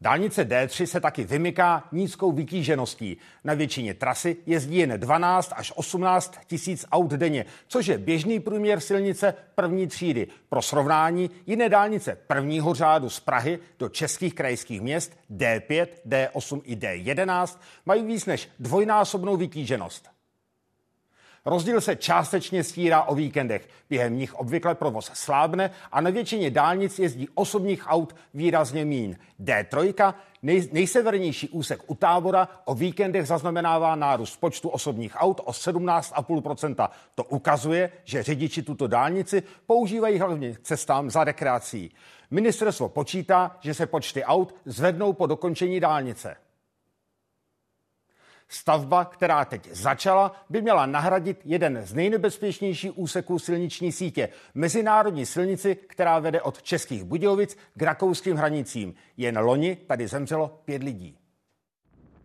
Dálnice D3 se taky vymyká nízkou vytížeností. Na většině trasy jezdí jen 12 až 18 tisíc aut denně, což je běžný průměr silnice první třídy. Pro srovnání jiné dálnice prvního řádu z Prahy do českých krajských měst D5, D8 i D11 mají víc než dvojnásobnou vytíženost. Rozdíl se částečně stírá o víkendech. Během nich obvykle provoz slábne a na většině dálnic jezdí osobních aut výrazně míň. D3, nej, nejsevernější úsek u tábora, o víkendech zaznamenává nárůst počtu osobních aut o 17,5%. To ukazuje, že řidiči tuto dálnici používají hlavně cestám za rekreací. Ministerstvo počítá, že se počty aut zvednou po dokončení dálnice. Stavba, která teď začala, by měla nahradit jeden z nejnebezpečnějších úseků silniční sítě, mezinárodní silnici, která vede od Českých Budějovic k rakouským hranicím. Jen loni tady zemřelo pět lidí.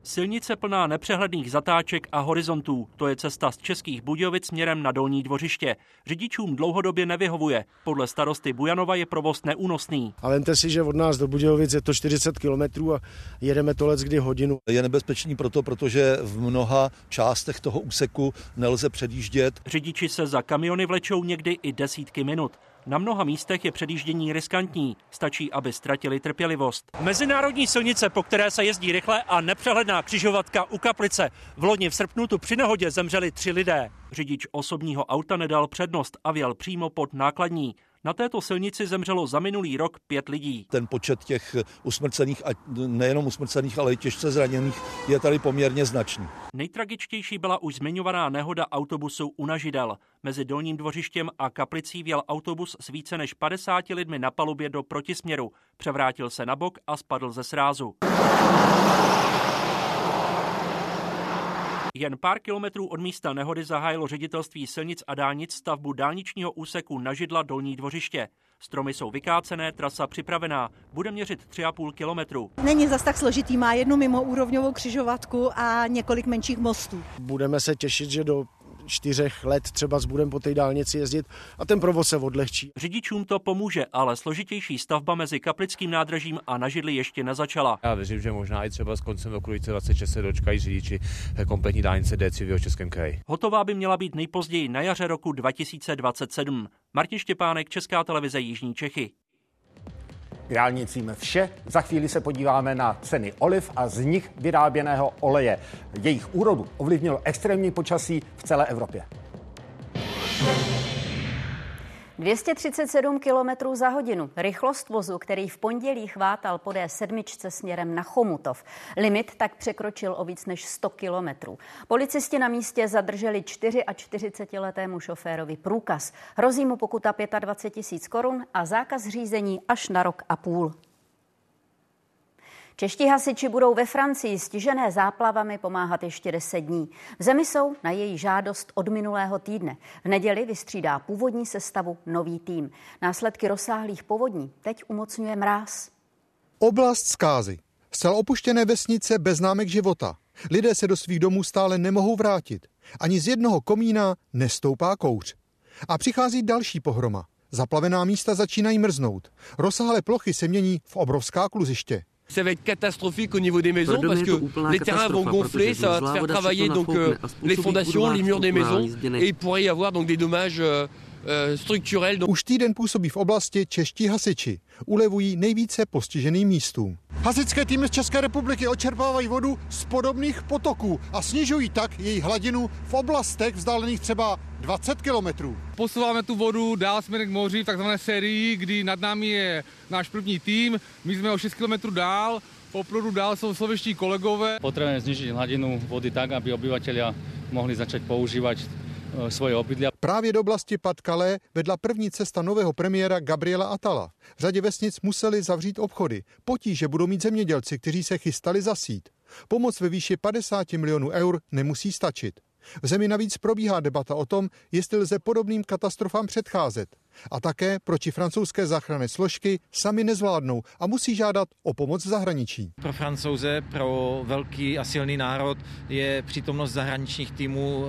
Silnice plná nepřehledných zatáček a horizontů. To je cesta z Českých Budějovic směrem na Dolní dvořiště. Řidičům dlouhodobě nevyhovuje. Podle starosty Bujanova je provoz neúnosný. Ale vemte si, že od nás do Budějovic je to 40 kilometrů a jedeme to let kdy hodinu. Je nebezpečný proto, protože v mnoha částech toho úseku nelze předjíždět. Řidiči se za kamiony vlečou někdy i desítky minut. Na mnoha místech je předjíždění riskantní, stačí, aby ztratili trpělivost. Mezinárodní silnice, po které se jezdí rychle a nepřehledná křižovatka u Kaplice. V loni v srpnu tu při nehodě zemřeli tři lidé. Řidič osobního auta nedal přednost a vjel přímo pod nákladní. Na této silnici zemřelo za minulý rok pět lidí. Ten počet těch usmrcených, a nejenom usmrcených, ale i těžce zraněných, je tady poměrně značný. Nejtragičtější byla už zmiňovaná nehoda autobusu u Nažidel. Mezi Dolním dvořištěm a Kaplicí vjel autobus s více než 50 lidmi na palubě do protisměru. Převrátil se na bok a spadl ze srázu. Jen pár kilometrů od místa nehody zahájilo ředitelství silnic a dálnic stavbu dálničního úseku na židla Dolní dvořiště. Stromy jsou vykácené, trasa připravená, bude měřit 3,5 kilometru. Není zas tak složitý, má jednu mimoúrovňovou křižovatku a několik menších mostů. Budeme se těšit, že do čtyřech let třeba budeme po té dálnici jezdit a ten provoz se odlehčí. Řidičům to pomůže, ale složitější stavba mezi Kaplickým nádražím a na židli ještě nezačala. Já věřím, že možná i třeba s koncem roku 2026 se dočkají řidiči kompletní dálnice D3 v Českém kraji. Hotová by měla být nejpozději na jaře roku 2027. Martin Štěpánek, Česká televize Jižní Čechy. K vše. Za chvíli se podíváme na ceny oliv a z nich vyráběného oleje. Jejich úrodu ovlivnilo extrémní počasí v celé Evropě. 237 km za hodinu. Rychlost vozu, který v pondělí chvátal po D7 směrem na Chomutov. Limit tak překročil o víc než 100 km. Policisti na místě zadrželi 44-letému šoférovi průkaz. Hrozí mu pokuta 25 tisíc korun a zákaz řízení až na rok a půl. Čeští hasiči budou ve Francii stižené záplavami pomáhat ještě 10 dní. V zemi jsou na její žádost od minulého týdne. V neděli vystřídá původní sestavu nový tým. Následky rozsáhlých povodní teď umocňuje mráz. Oblast zkázy. Zcela opuštěné vesnice bez známek života. Lidé se do svých domů stále nemohou vrátit. Ani z jednoho komína nestoupá kouř. A přichází další pohroma. Zaplavená místa začínají mrznout. Rozsáhlé plochy se mění v obrovská kluziště. Ça va être catastrophique au niveau des maisons parce que les terrains vont gonfler, ça va faire travailler donc euh, les fondations, les murs des maisons et il pourrait y avoir donc des dommages euh, strukturel. Už týden působí v oblasti čeští hasiči. Ulevují nejvíce postiženým místům. Hasičské týmy z České republiky očerpávají vodu z podobných potoků a snižují tak její hladinu v oblastech vzdálených třeba 20 kilometrů. Posouváme tu vodu dál směrem k moři v takzvané sérii, kdy nad námi je náš první tým, my jsme o 6 kilometrů dál, opravdu dál jsou sloveští kolegové. Potrebujeme znižiť hladinu vody tak, aby obyvateľia mohli začať používať Eh, svoje obydlia. Právě do oblasti Patkale vedla první cesta nového premiéra Gabriela Atala. V řadě vesnic museli zavřít obchody. Potíže budou mít zemědělci, kteří se chystali zasít. Pomoc ve výši 50 milionů eur nemusí stačit. V zemi navíc probíhá debata o tom, jestli lze podobným katastrofám předcházet. A také proti francouzské záchranné složky sami nezvládnou a musí žádat o pomoc v zahraničí. Pro francouze, pro velký a silný národ je přítomnost zahraničních týmů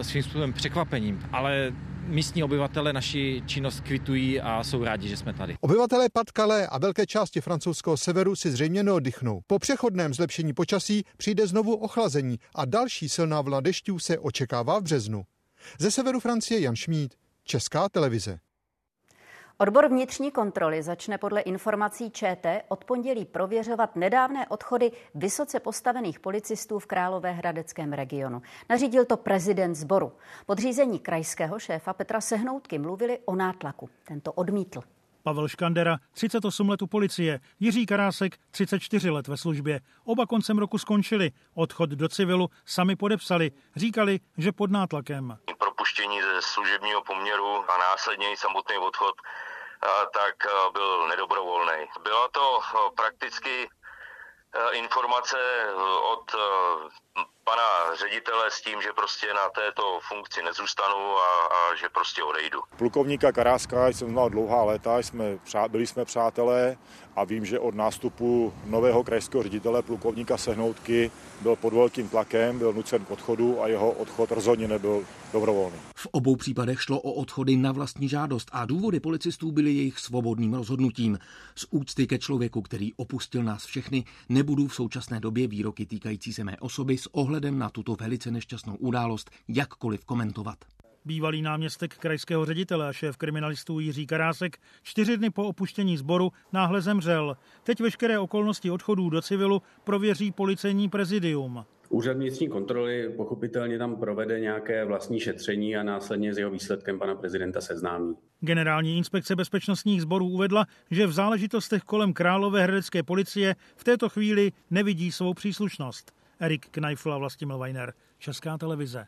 e, svým způsobem překvapením, ale místní obyvatele naši činnost kvitují a jsou rádi, že jsme tady. Obyvatelé Patkale a velké části francouzského severu si zřejmě neoddychnou. Po přechodném zlepšení počasí přijde znovu ochlazení a další silná vlna dešťů se očekává v březnu. Ze severu Francie Jan Šmíd, Česká televize. Odbor vnitřní kontroly začne podle informací ČT od pondělí prověřovat nedávné odchody vysoce postavených policistů v Královéhradeckém regionu. Nařídil to prezident sboru. Podřízení krajského šéfa Petra Sehnoutky mluvili o nátlaku. Tento odmítl. Pavel Škandera, 38 let u policie, Jiří Karásek, 34 let ve službě. Oba koncem roku skončili, odchod do civilu sami podepsali, říkali, že pod nátlakem. Propuštění ze služebního poměru a následně i samotný odchod tak byl nedobrovolný. Byla to prakticky informace od pana ředitele s tím, že prostě na této funkci nezůstanu a, a že prostě odejdu. Plukovníka Karáska jsem znal dlouhá léta, jsme, byli jsme přátelé a vím, že od nástupu nového krajského ředitele plukovníka Sehnoutky byl pod velkým tlakem, byl nucen k odchodu a jeho odchod rozhodně nebyl dobrovolný. V obou případech šlo o odchody na vlastní žádost a důvody policistů byly jejich svobodným rozhodnutím. Z úcty ke člověku, který opustil nás všechny, nebudu v současné době výroky týkající se mé osoby s ohledem na tuto velice nešťastnou událost jakkoliv komentovat. Bývalý náměstek krajského ředitele a šéf kriminalistů Jiří Karásek čtyři dny po opuštění sboru náhle zemřel. Teď veškeré okolnosti odchodů do civilu prověří policejní prezidium. Úřad vnitřní kontroly pochopitelně tam provede nějaké vlastní šetření a následně s jeho výsledkem pana prezidenta seznámí. Generální inspekce bezpečnostních sborů uvedla, že v záležitostech kolem Králové hradecké policie v této chvíli nevidí svou příslušnost. Erik Kneifl a Vlastimil Weiner, Česká televize.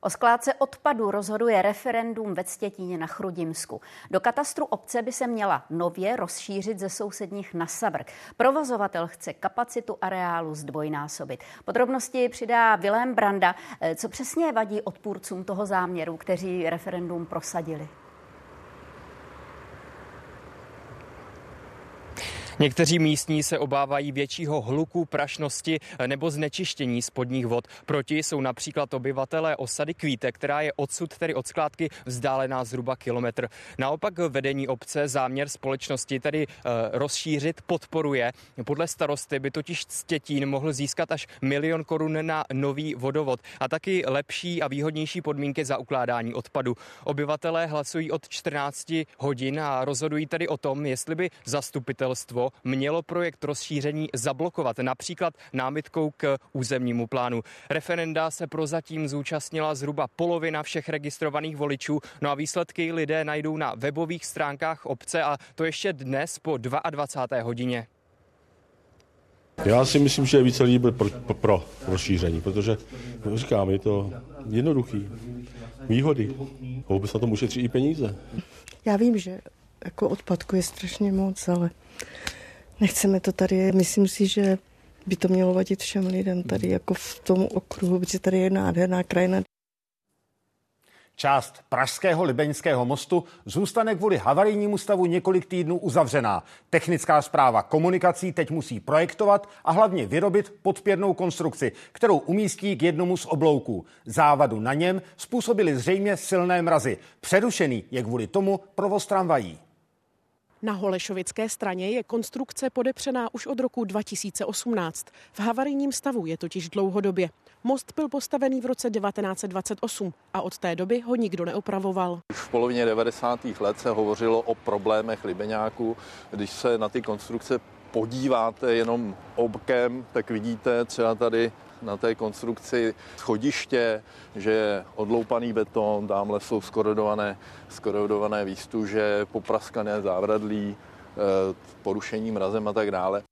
O skládce odpadu rozhoduje referendum ve Ctětíně na Chrudimsku. Do katastru obce by se měla nově rozšířit ze sousedních na Savrk. Provozovatel chce kapacitu areálu zdvojnásobit. Podrobnosti přidá Vilém Branda. Co přesně vadí odpůrcům toho záměru, kteří referendum prosadili? Někteří místní se obávají většího hluku, prašnosti nebo znečištění spodních vod. Proti jsou například obyvatelé osady Kvíte, která je odsud, tedy od skládky, vzdálená zhruba kilometr. Naopak vedení obce záměr společnosti tedy e, rozšířit podporuje. Podle starosty by totiž Stětín mohl získat až milion korun na nový vodovod a taky lepší a výhodnější podmínky za ukládání odpadu. Obyvatelé hlasují od 14 hodin a rozhodují tedy o tom, jestli by zastupitelstvo mělo projekt rozšíření zablokovat, například námitkou k územnímu plánu. Referenda se prozatím zúčastnila zhruba polovina všech registrovaných voličů, no a výsledky lidé najdou na webových stránkách obce a to ještě dnes po 22. hodině. Já si myslím, že je více lidí pro, pro, pro rozšíření, protože říkám, je to jednoduchý. Výhody. Vůbec na to ušetří i peníze. Já vím, že jako odpadku je strašně moc, ale nechceme to tady. Myslím si, že by to mělo vadit všem lidem tady jako v tom okruhu, protože tady je nádherná krajina. Část pražského Libeňského mostu zůstane kvůli havarijnímu stavu několik týdnů uzavřená. Technická zpráva komunikací teď musí projektovat a hlavně vyrobit podpěrnou konstrukci, kterou umístí k jednomu z oblouků. Závadu na něm způsobili zřejmě silné mrazy. Přerušený je kvůli tomu provoz tramvají. Na Holešovické straně je konstrukce podepřená už od roku 2018. V havarijním stavu je totiž dlouhodobě. Most byl postavený v roce 1928 a od té doby ho nikdo neopravoval. Už v polovině 90. let se hovořilo o problémech Libeňáků. Když se na ty konstrukce podíváte jenom okem, tak vidíte třeba tady na té konstrukci schodiště, že je odloupaný beton, tamhle jsou skorodované, skorodované výstuže, popraskané závradlí, eh, porušení mrazem a tak dále.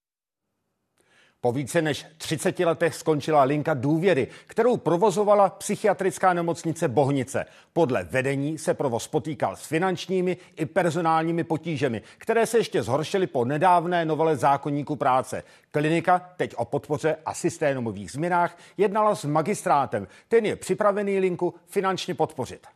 Po více než 30 letech skončila linka důvěry, kterou provozovala psychiatrická nemocnice Bohnice. Podle vedení se provoz potýkal s finančními i personálními potížemi, které se ještě zhoršily po nedávné novele zákonníku práce. Klinika teď o podpoře a systémových změnách jednala s magistrátem. Ten je připravený linku finančně podpořit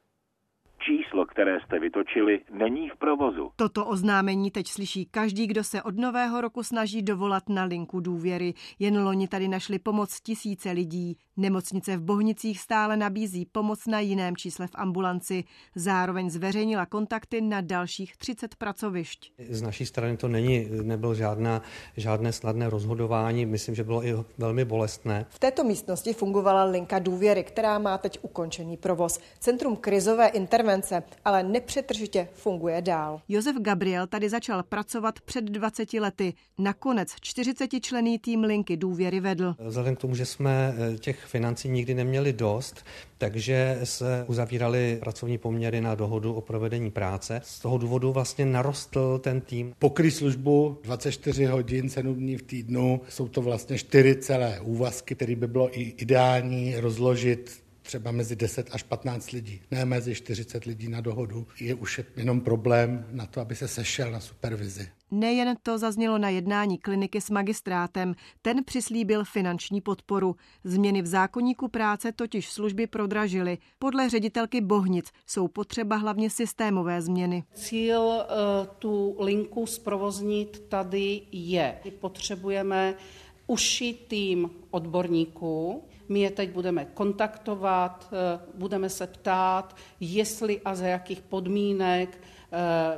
číslo, které jste vytočili, není v provozu. Toto oznámení teď slyší každý, kdo se od nového roku snaží dovolat na linku důvěry. Jen loni tady našli pomoc tisíce lidí. Nemocnice v Bohnicích stále nabízí pomoc na jiném čísle v ambulanci. Zároveň zveřejnila kontakty na dalších 30 pracovišť. Z naší strany to není, nebylo žádná, žádné snadné rozhodování. Myslím, že bylo i velmi bolestné. V této místnosti fungovala linka důvěry, která má teď ukončený provoz. Centrum krizové intervence ale nepřetržitě funguje dál. Josef Gabriel tady začal pracovat před 20 lety. Nakonec 40 člený tým linky důvěry vedl. Vzhledem k tomu, že jsme eh, těch financí nikdy neměli dost, takže se uzavíraly pracovní poměry na dohodu o provedení práce. Z toho důvodu vlastně narostl ten tým. Pokry službu 24 hodin, 7 dní v týdnu. Jsou to vlastně čtyři celé úvazky, které by bylo i ideální rozložit třeba mezi 10 až 15 lidí, ne mezi 40 lidí na dohodu, je už jenom problém na to, aby se sešel na supervizi. Nejen to zaznělo na jednání kliniky s magistrátem, ten přislíbil finanční podporu. Změny v zákonníku práce totiž služby prodražily. Podle ředitelky Bohnic jsou potřeba hlavně systémové změny. Cíl uh, tu linku zprovoznit tady je. Potřebujeme uši tým odborníků, my je teď budeme kontaktovat, eh, budeme se ptát, jestli a za jakých podmínek eh,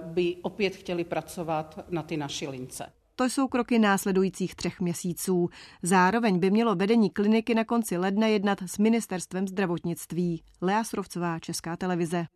by opět chtěli pracovat na ty naší lince. To jsou kroky následujících třech měsíců. Zároveň by mělo vedení kliniky na konci ledna jednat s ministerstvem zdravotnictví. Lea Srovcová, Česká televize.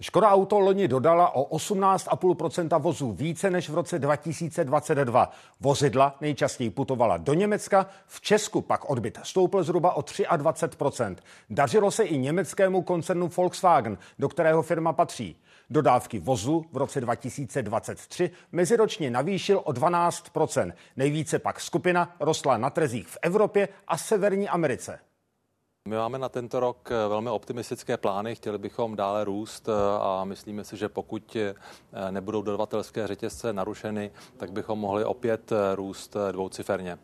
Škoda Auto loni dodala o 18,5% vozů více než v roce 2022. Vozidla nejčastěji putovala do Německa, v Česku pak odbyt stoupl zhruba o 23%. Dařilo se i německému koncernu Volkswagen, do kterého firma patří. Dodávky vozu v roce 2023 meziročně navýšil o 12% Nejvíce pak skupina rostla na trzích v Evropě a Severní Americe. My máme na tento rok eh, velmi optimistické plány, chtěli bychom dále růst eh, a myslíme si, že pokud eh, nebudou dodavatelské řetězce narušeny, tak bychom mohli opět růst dvouciferně.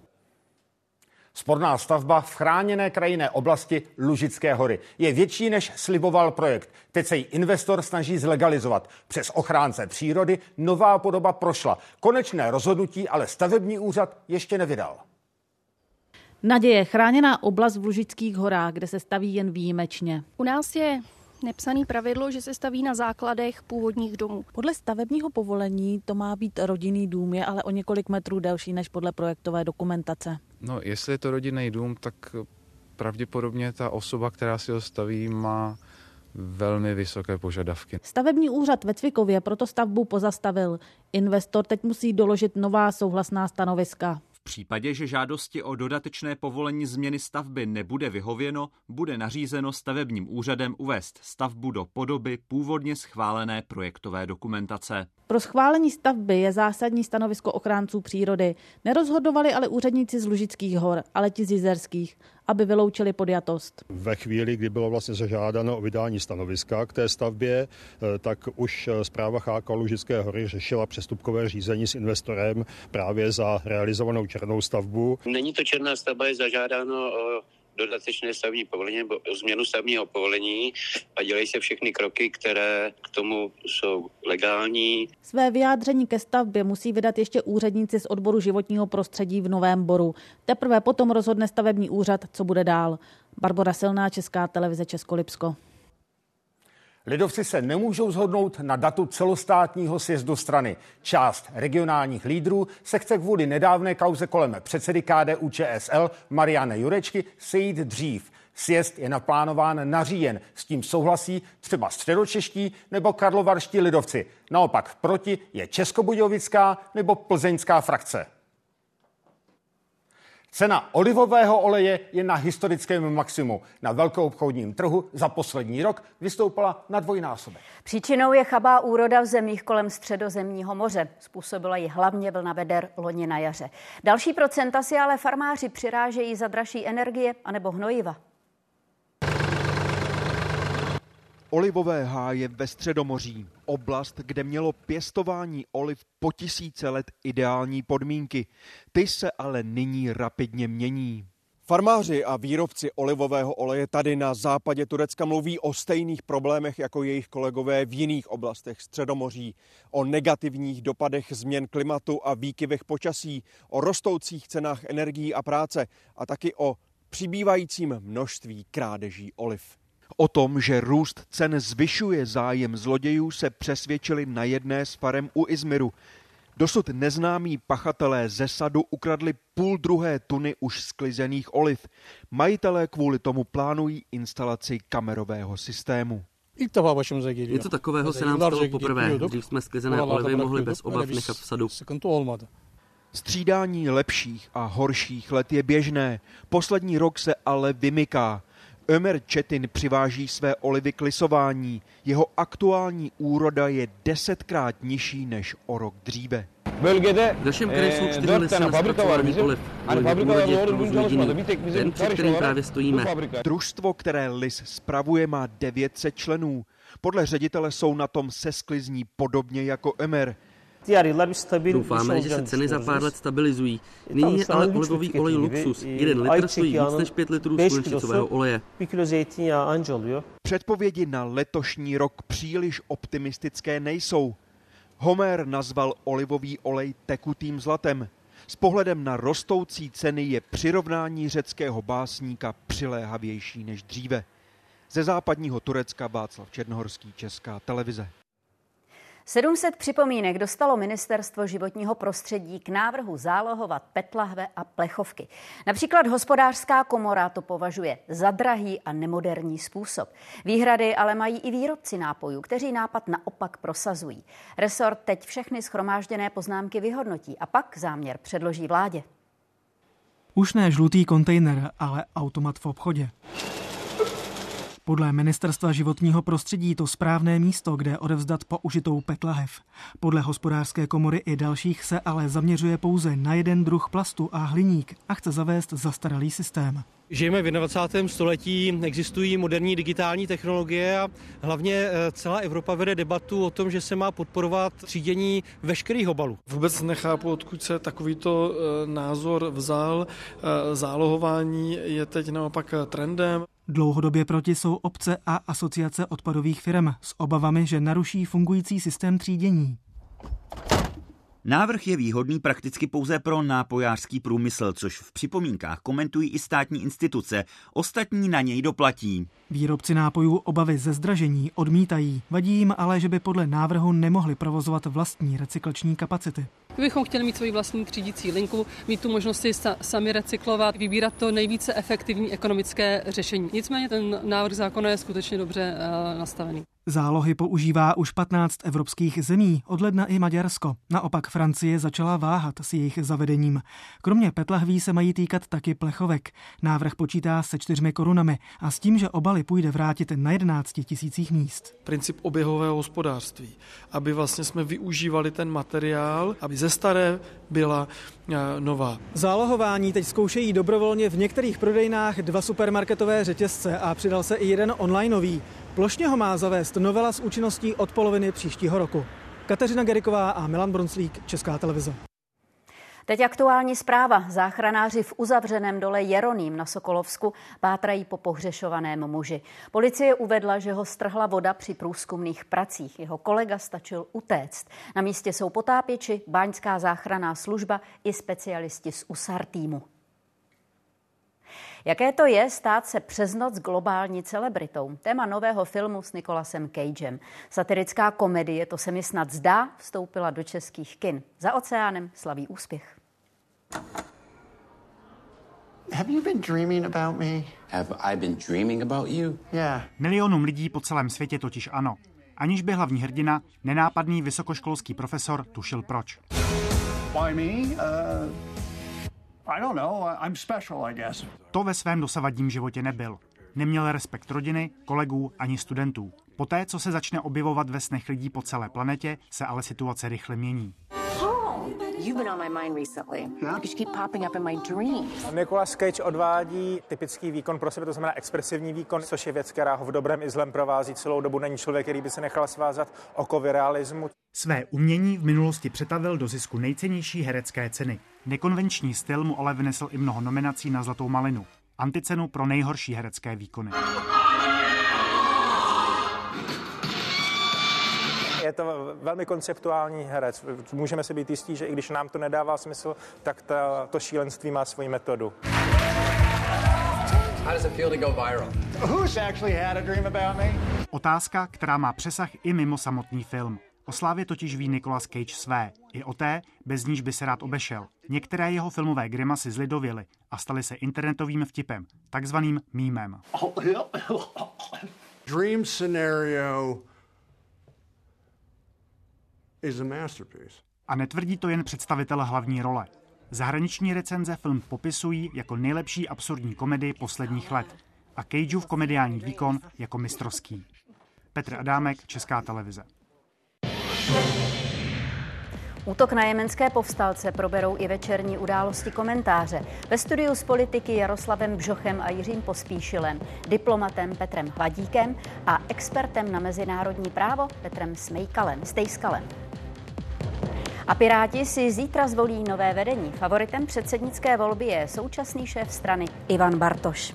Sporná stavba v chráněné krajinné oblasti Lužické hory je větší, než sliboval projekt. Teď se jí investor snaží zlegalizovat. Přes ochránce přírody nová podoba prošla. Konečné rozhodnutí ale stavební úřad ještě nevydal. Naděje, chráněná oblast v Lužických horách, kde se staví jen výjimečně. U nás je nepsaný pravidlo, že se staví na základech původních domů. Podle stavebního povolení to má být rodinný dům, je ale o několik metrů delší než podle projektové dokumentace. No, jestli je to rodinný dům, tak pravděpodobně ta osoba, která si ho staví, má velmi vysoké požadavky. Stavební úřad ve Cvikově proto stavbu pozastavil. Investor teď musí doložit nová souhlasná stanoviska případě, že žádosti o dodatečné povolení změny stavby nebude vyhověno, bude nařízeno stavebním úřadem uvést stavbu do podoby původně schválené projektové dokumentace. Pro schválení stavby je zásadní stanovisko ochránců přírody. Nerozhodovali ale úředníci z Lužických hor, ale ti z Jizerských, aby vyloučili podjatost. Ve chvíli, kdy bylo vlastně zažádáno o vydání stanoviska k té stavbě, eh, tak už zpráva cháka Lužické hory řešila přestupkové řízení s investorem právě za realizovanou černou stavbu. Není to černá stavba, je zažádáno o dodatečné stavní povolení nebo změnu stavního povolení a dělají se všechny kroky, které k tomu jsou legální. Své vyjádření ke stavbě musí vydat ještě úředníci z odboru životního prostředí v Novém Boru. Teprve potom rozhodne stavební úřad, co bude dál. Barbara Silná, Česká televize Českolipsko. Lidovci se nemůžou zhodnout na datu celostátního sjezdu strany. Část regionálních lídrů se chce kvůli nedávné kauze kolem předsedy KDU ČSL Mariane Jurečky sejít dřív. Sjezd je naplánován na říjen. S tím souhlasí třeba středočeští nebo karlovarští lidovci. Naopak proti je Českobudějovická nebo plzeňská frakce. Cena olivového oleje je na historickém maximu. Na velkoobchodním trhu za poslední rok vystoupila na dvojnásobek. Příčinou je chabá úroda v zemích kolem středozemního moře. Způsobila ji hlavně vlna veder loni na jaře. Další procenta si ale farmáři přirážejí za dražší energie anebo hnojiva. Olivové háje ve Středomoří. Oblast, kde mělo pěstování oliv po tisíce let ideální podmínky. Ty se ale nyní rapidně mění. Farmáři a výrobci olivového oleje tady na západě Turecka mluví o stejných problémech jako jejich kolegové v jiných oblastech Středomoří. O negativních dopadech změn klimatu a výkyvech počasí, o rostoucích cenách energií a práce a taky o přibývajícím množství krádeží oliv. O tom, že růst cen zvyšuje zájem zlodějů, se přesvědčili na jedné z farem u Izmiru. Dosud neznámí pachatelé ze sadu ukradli půl druhé tuny už sklizených oliv. Majitelé kvůli tomu plánují instalaci kamerového systému. Něco takového se nám stalo poprvé. Dřív jsme sklizené olivy mohli bez obav nechat v sadu. Střídání lepších a horších let je běžné. Poslední rok se ale vymyká. Ömer Četin přiváží své olivy k lisování. Jeho aktuální úroda je desetkrát nižší než o rok dříve. V našem kraji jsou čtyři lesy na zpracování oliv. ten, před kterým právě stojíme. Družstvo, které lis spravuje, má 900 členů. Podle ředitele jsou na tom se sklizní podobně jako Ömer. Doufáme, že se ceny za pár let stabilizují. Nyní je ale olivový olej luxus. Jeden litr stojí víc než pět litrů slunečnicového oleje. Předpovědi na letošní rok příliš optimistické nejsou. Homer nazval olivový olej tekutým zlatem. S pohledem na rostoucí ceny je přirovnání řeckého básníka přiléhavější než dříve. Ze západního Turecka Václav Černohorský, Česká televize. 700 připomínek dostalo Ministerstvo životního prostředí k návrhu zálohovat petlahve a plechovky. Například hospodářská komora to považuje za drahý a nemoderní způsob. Výhrady ale mají i výrobci nápojů, kteří nápad naopak prosazují. Resort teď všechny schromážděné poznámky vyhodnotí a pak záměr předloží vládě. Už ne žlutý kontejner, ale automat v obchodě. Podle Ministerstva životního prostředí to správné místo, kde odevzdat použitou petlahev. Podle hospodářské komory i dalších se ale zaměřuje pouze na jeden druh plastu a hliník a chce zavést zastaralý systém. Žijeme v 21. století, existují moderní digitální technologie a hlavně eh, celá Evropa vede debatu o tom, že se má podporovat třídění veškerých obalů. Vůbec nechápu, odkud se takovýto eh, názor vzal. Eh, zálohování je teď naopak trendem. Dlouhodobě proti jsou obce a asociace odpadových firm s obavami, že naruší fungující systém třídění. Návrh je výhodný prakticky pouze pro nápojářský průmysl, což v připomínkách komentují i státní instituce. Ostatní na něj doplatí. Výrobci nápojů obavy ze zdražení odmítají. Vadí jim ale, že by podle návrhu nemohli provozovat vlastní recyklační kapacity. Kdybychom chtěli mít svoji vlastní třídící linku, mít tu možnost si sami recyklovat, vybírat to nejvíce efektivní ekonomické řešení. Nicméně ten návrh zákona je skutečně dobře uh, nastavený. Zálohy používá už 15 evropských zemí, od ledna i Maďarsko. Naopak Francie začala váhat s jejich zavedením. Kromě petlahví se mají týkat taky plechovek. Návrh počítá se čtyřmi korunami a s tím, že obaly půjde vrátit na 11 tisících míst. Princip oběhového hospodářství, aby vlastně jsme využívali ten materiál, aby ze staré byla eh, nová. Zálohování teď zkoušejí dobrovolně v některých prodejnách dva supermarketové řetězce a přidal se i jeden onlineový. Plošně ho má zavést novela s účinností od poloviny příštího roku. Kateřina Geriková a Milan Bronslík, Česká televize. Teď aktuální zpráva. Záchranáři v uzavřeném dole Jeroným na Sokolovsku pátrají po pohřešovaném muži. Policie uvedla, že ho strhla voda při průzkumných pracích. Jeho kolega stačil utéct. Na místě jsou potápěči, báňská záchranná služba i specialisti z USAR týmu. Jaké to je stát se přes noc globální celebritou? Téma nového filmu s Nikolasem Cagem. Satirická komedie, to se mi snad zdá, vstoupila do českých kin. Za oceánem slaví úspěch. Have you been dreaming about me? Have I been dreaming about you? Yeah. Milionům lidí po celém světě totiž ano. Aniž by hlavní hrdina, nenápadný vysokoškolský profesor, tušil proč. Why me? Uh... To ve svém dosavadním životě nebyl. Neměl respekt rodiny, kolegů ani studentů. Poté, co se začne objevovat ve snech lidí po celé planetě, se ale situace rychle mění. Nicolas Cage odvádí typický výkon pro sebe, to znamená expresivní výkon, což je věc, která ho v dobrém i zlem provází celou dobu. Není člověk, který by se nechal svázat okovy realismu. Své umění v minulosti přetavil do zisku nejcennější herecké ceny. Nekonvenční styl mu ale vynesl i mnoho nominací na Zlatou malinu. Anticenu pro nejhorší herecké výkony. Je to velmi konceptuální herec. Můžeme si být jistí, že i když nám to nedává smysl, tak ta, to šílenství má svoji metodu. Otázka, která má přesah i mimo samotný film. O slávě totiž ví Nicolas Cage své, i o té, bez níž by se rád obešel. Některé jeho filmové grimasy zlidověly a staly se internetovým vtipem, takzvaným mýmem. Dream scenario. A netvrdí to jen představitel hlavní role. Zahraniční recenze film popisují jako nejlepší absurdní komedii posledních let a Cageův komediální výkon jako mistrovský. Petr Adámek, Česká televize. Útok na jemenské povstalce proberou i večerní události komentáře. Ve studiu s politiky Jaroslavem Bžochem a Jiřím Pospíšilem, diplomatem Petrem Hladíkem a expertem na mezinárodní právo Petrem Smejkalem, Stejskalem. A Piráti si zítra zvolí nové vedení. Favoritem předsednické volby je současný šéf strany Ivan Bartoš.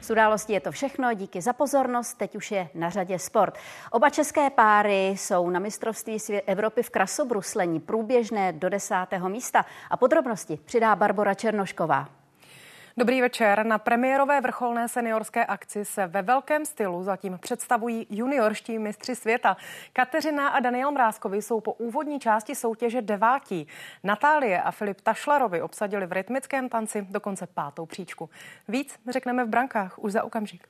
Z událostí je to všechno, díky za pozornost, teď už je na řadě sport. Oba české páry jsou na mistrovství Evropy v krasobruslení průběžné do desátého místa a podrobnosti přidá Barbara Černošková. Dobrý večer. Na premiérové vrcholné seniorské akci se ve velkém stylu zatím představují juniorští mistři světa. Kateřina a Daniel Mrázkovi jsou po úvodní části soutěže devátí. Natálie a Filip Tašlarovi obsadili v rytmickém tanci dokonce pátou příčku. Víc řekneme v brankách už za okamžik.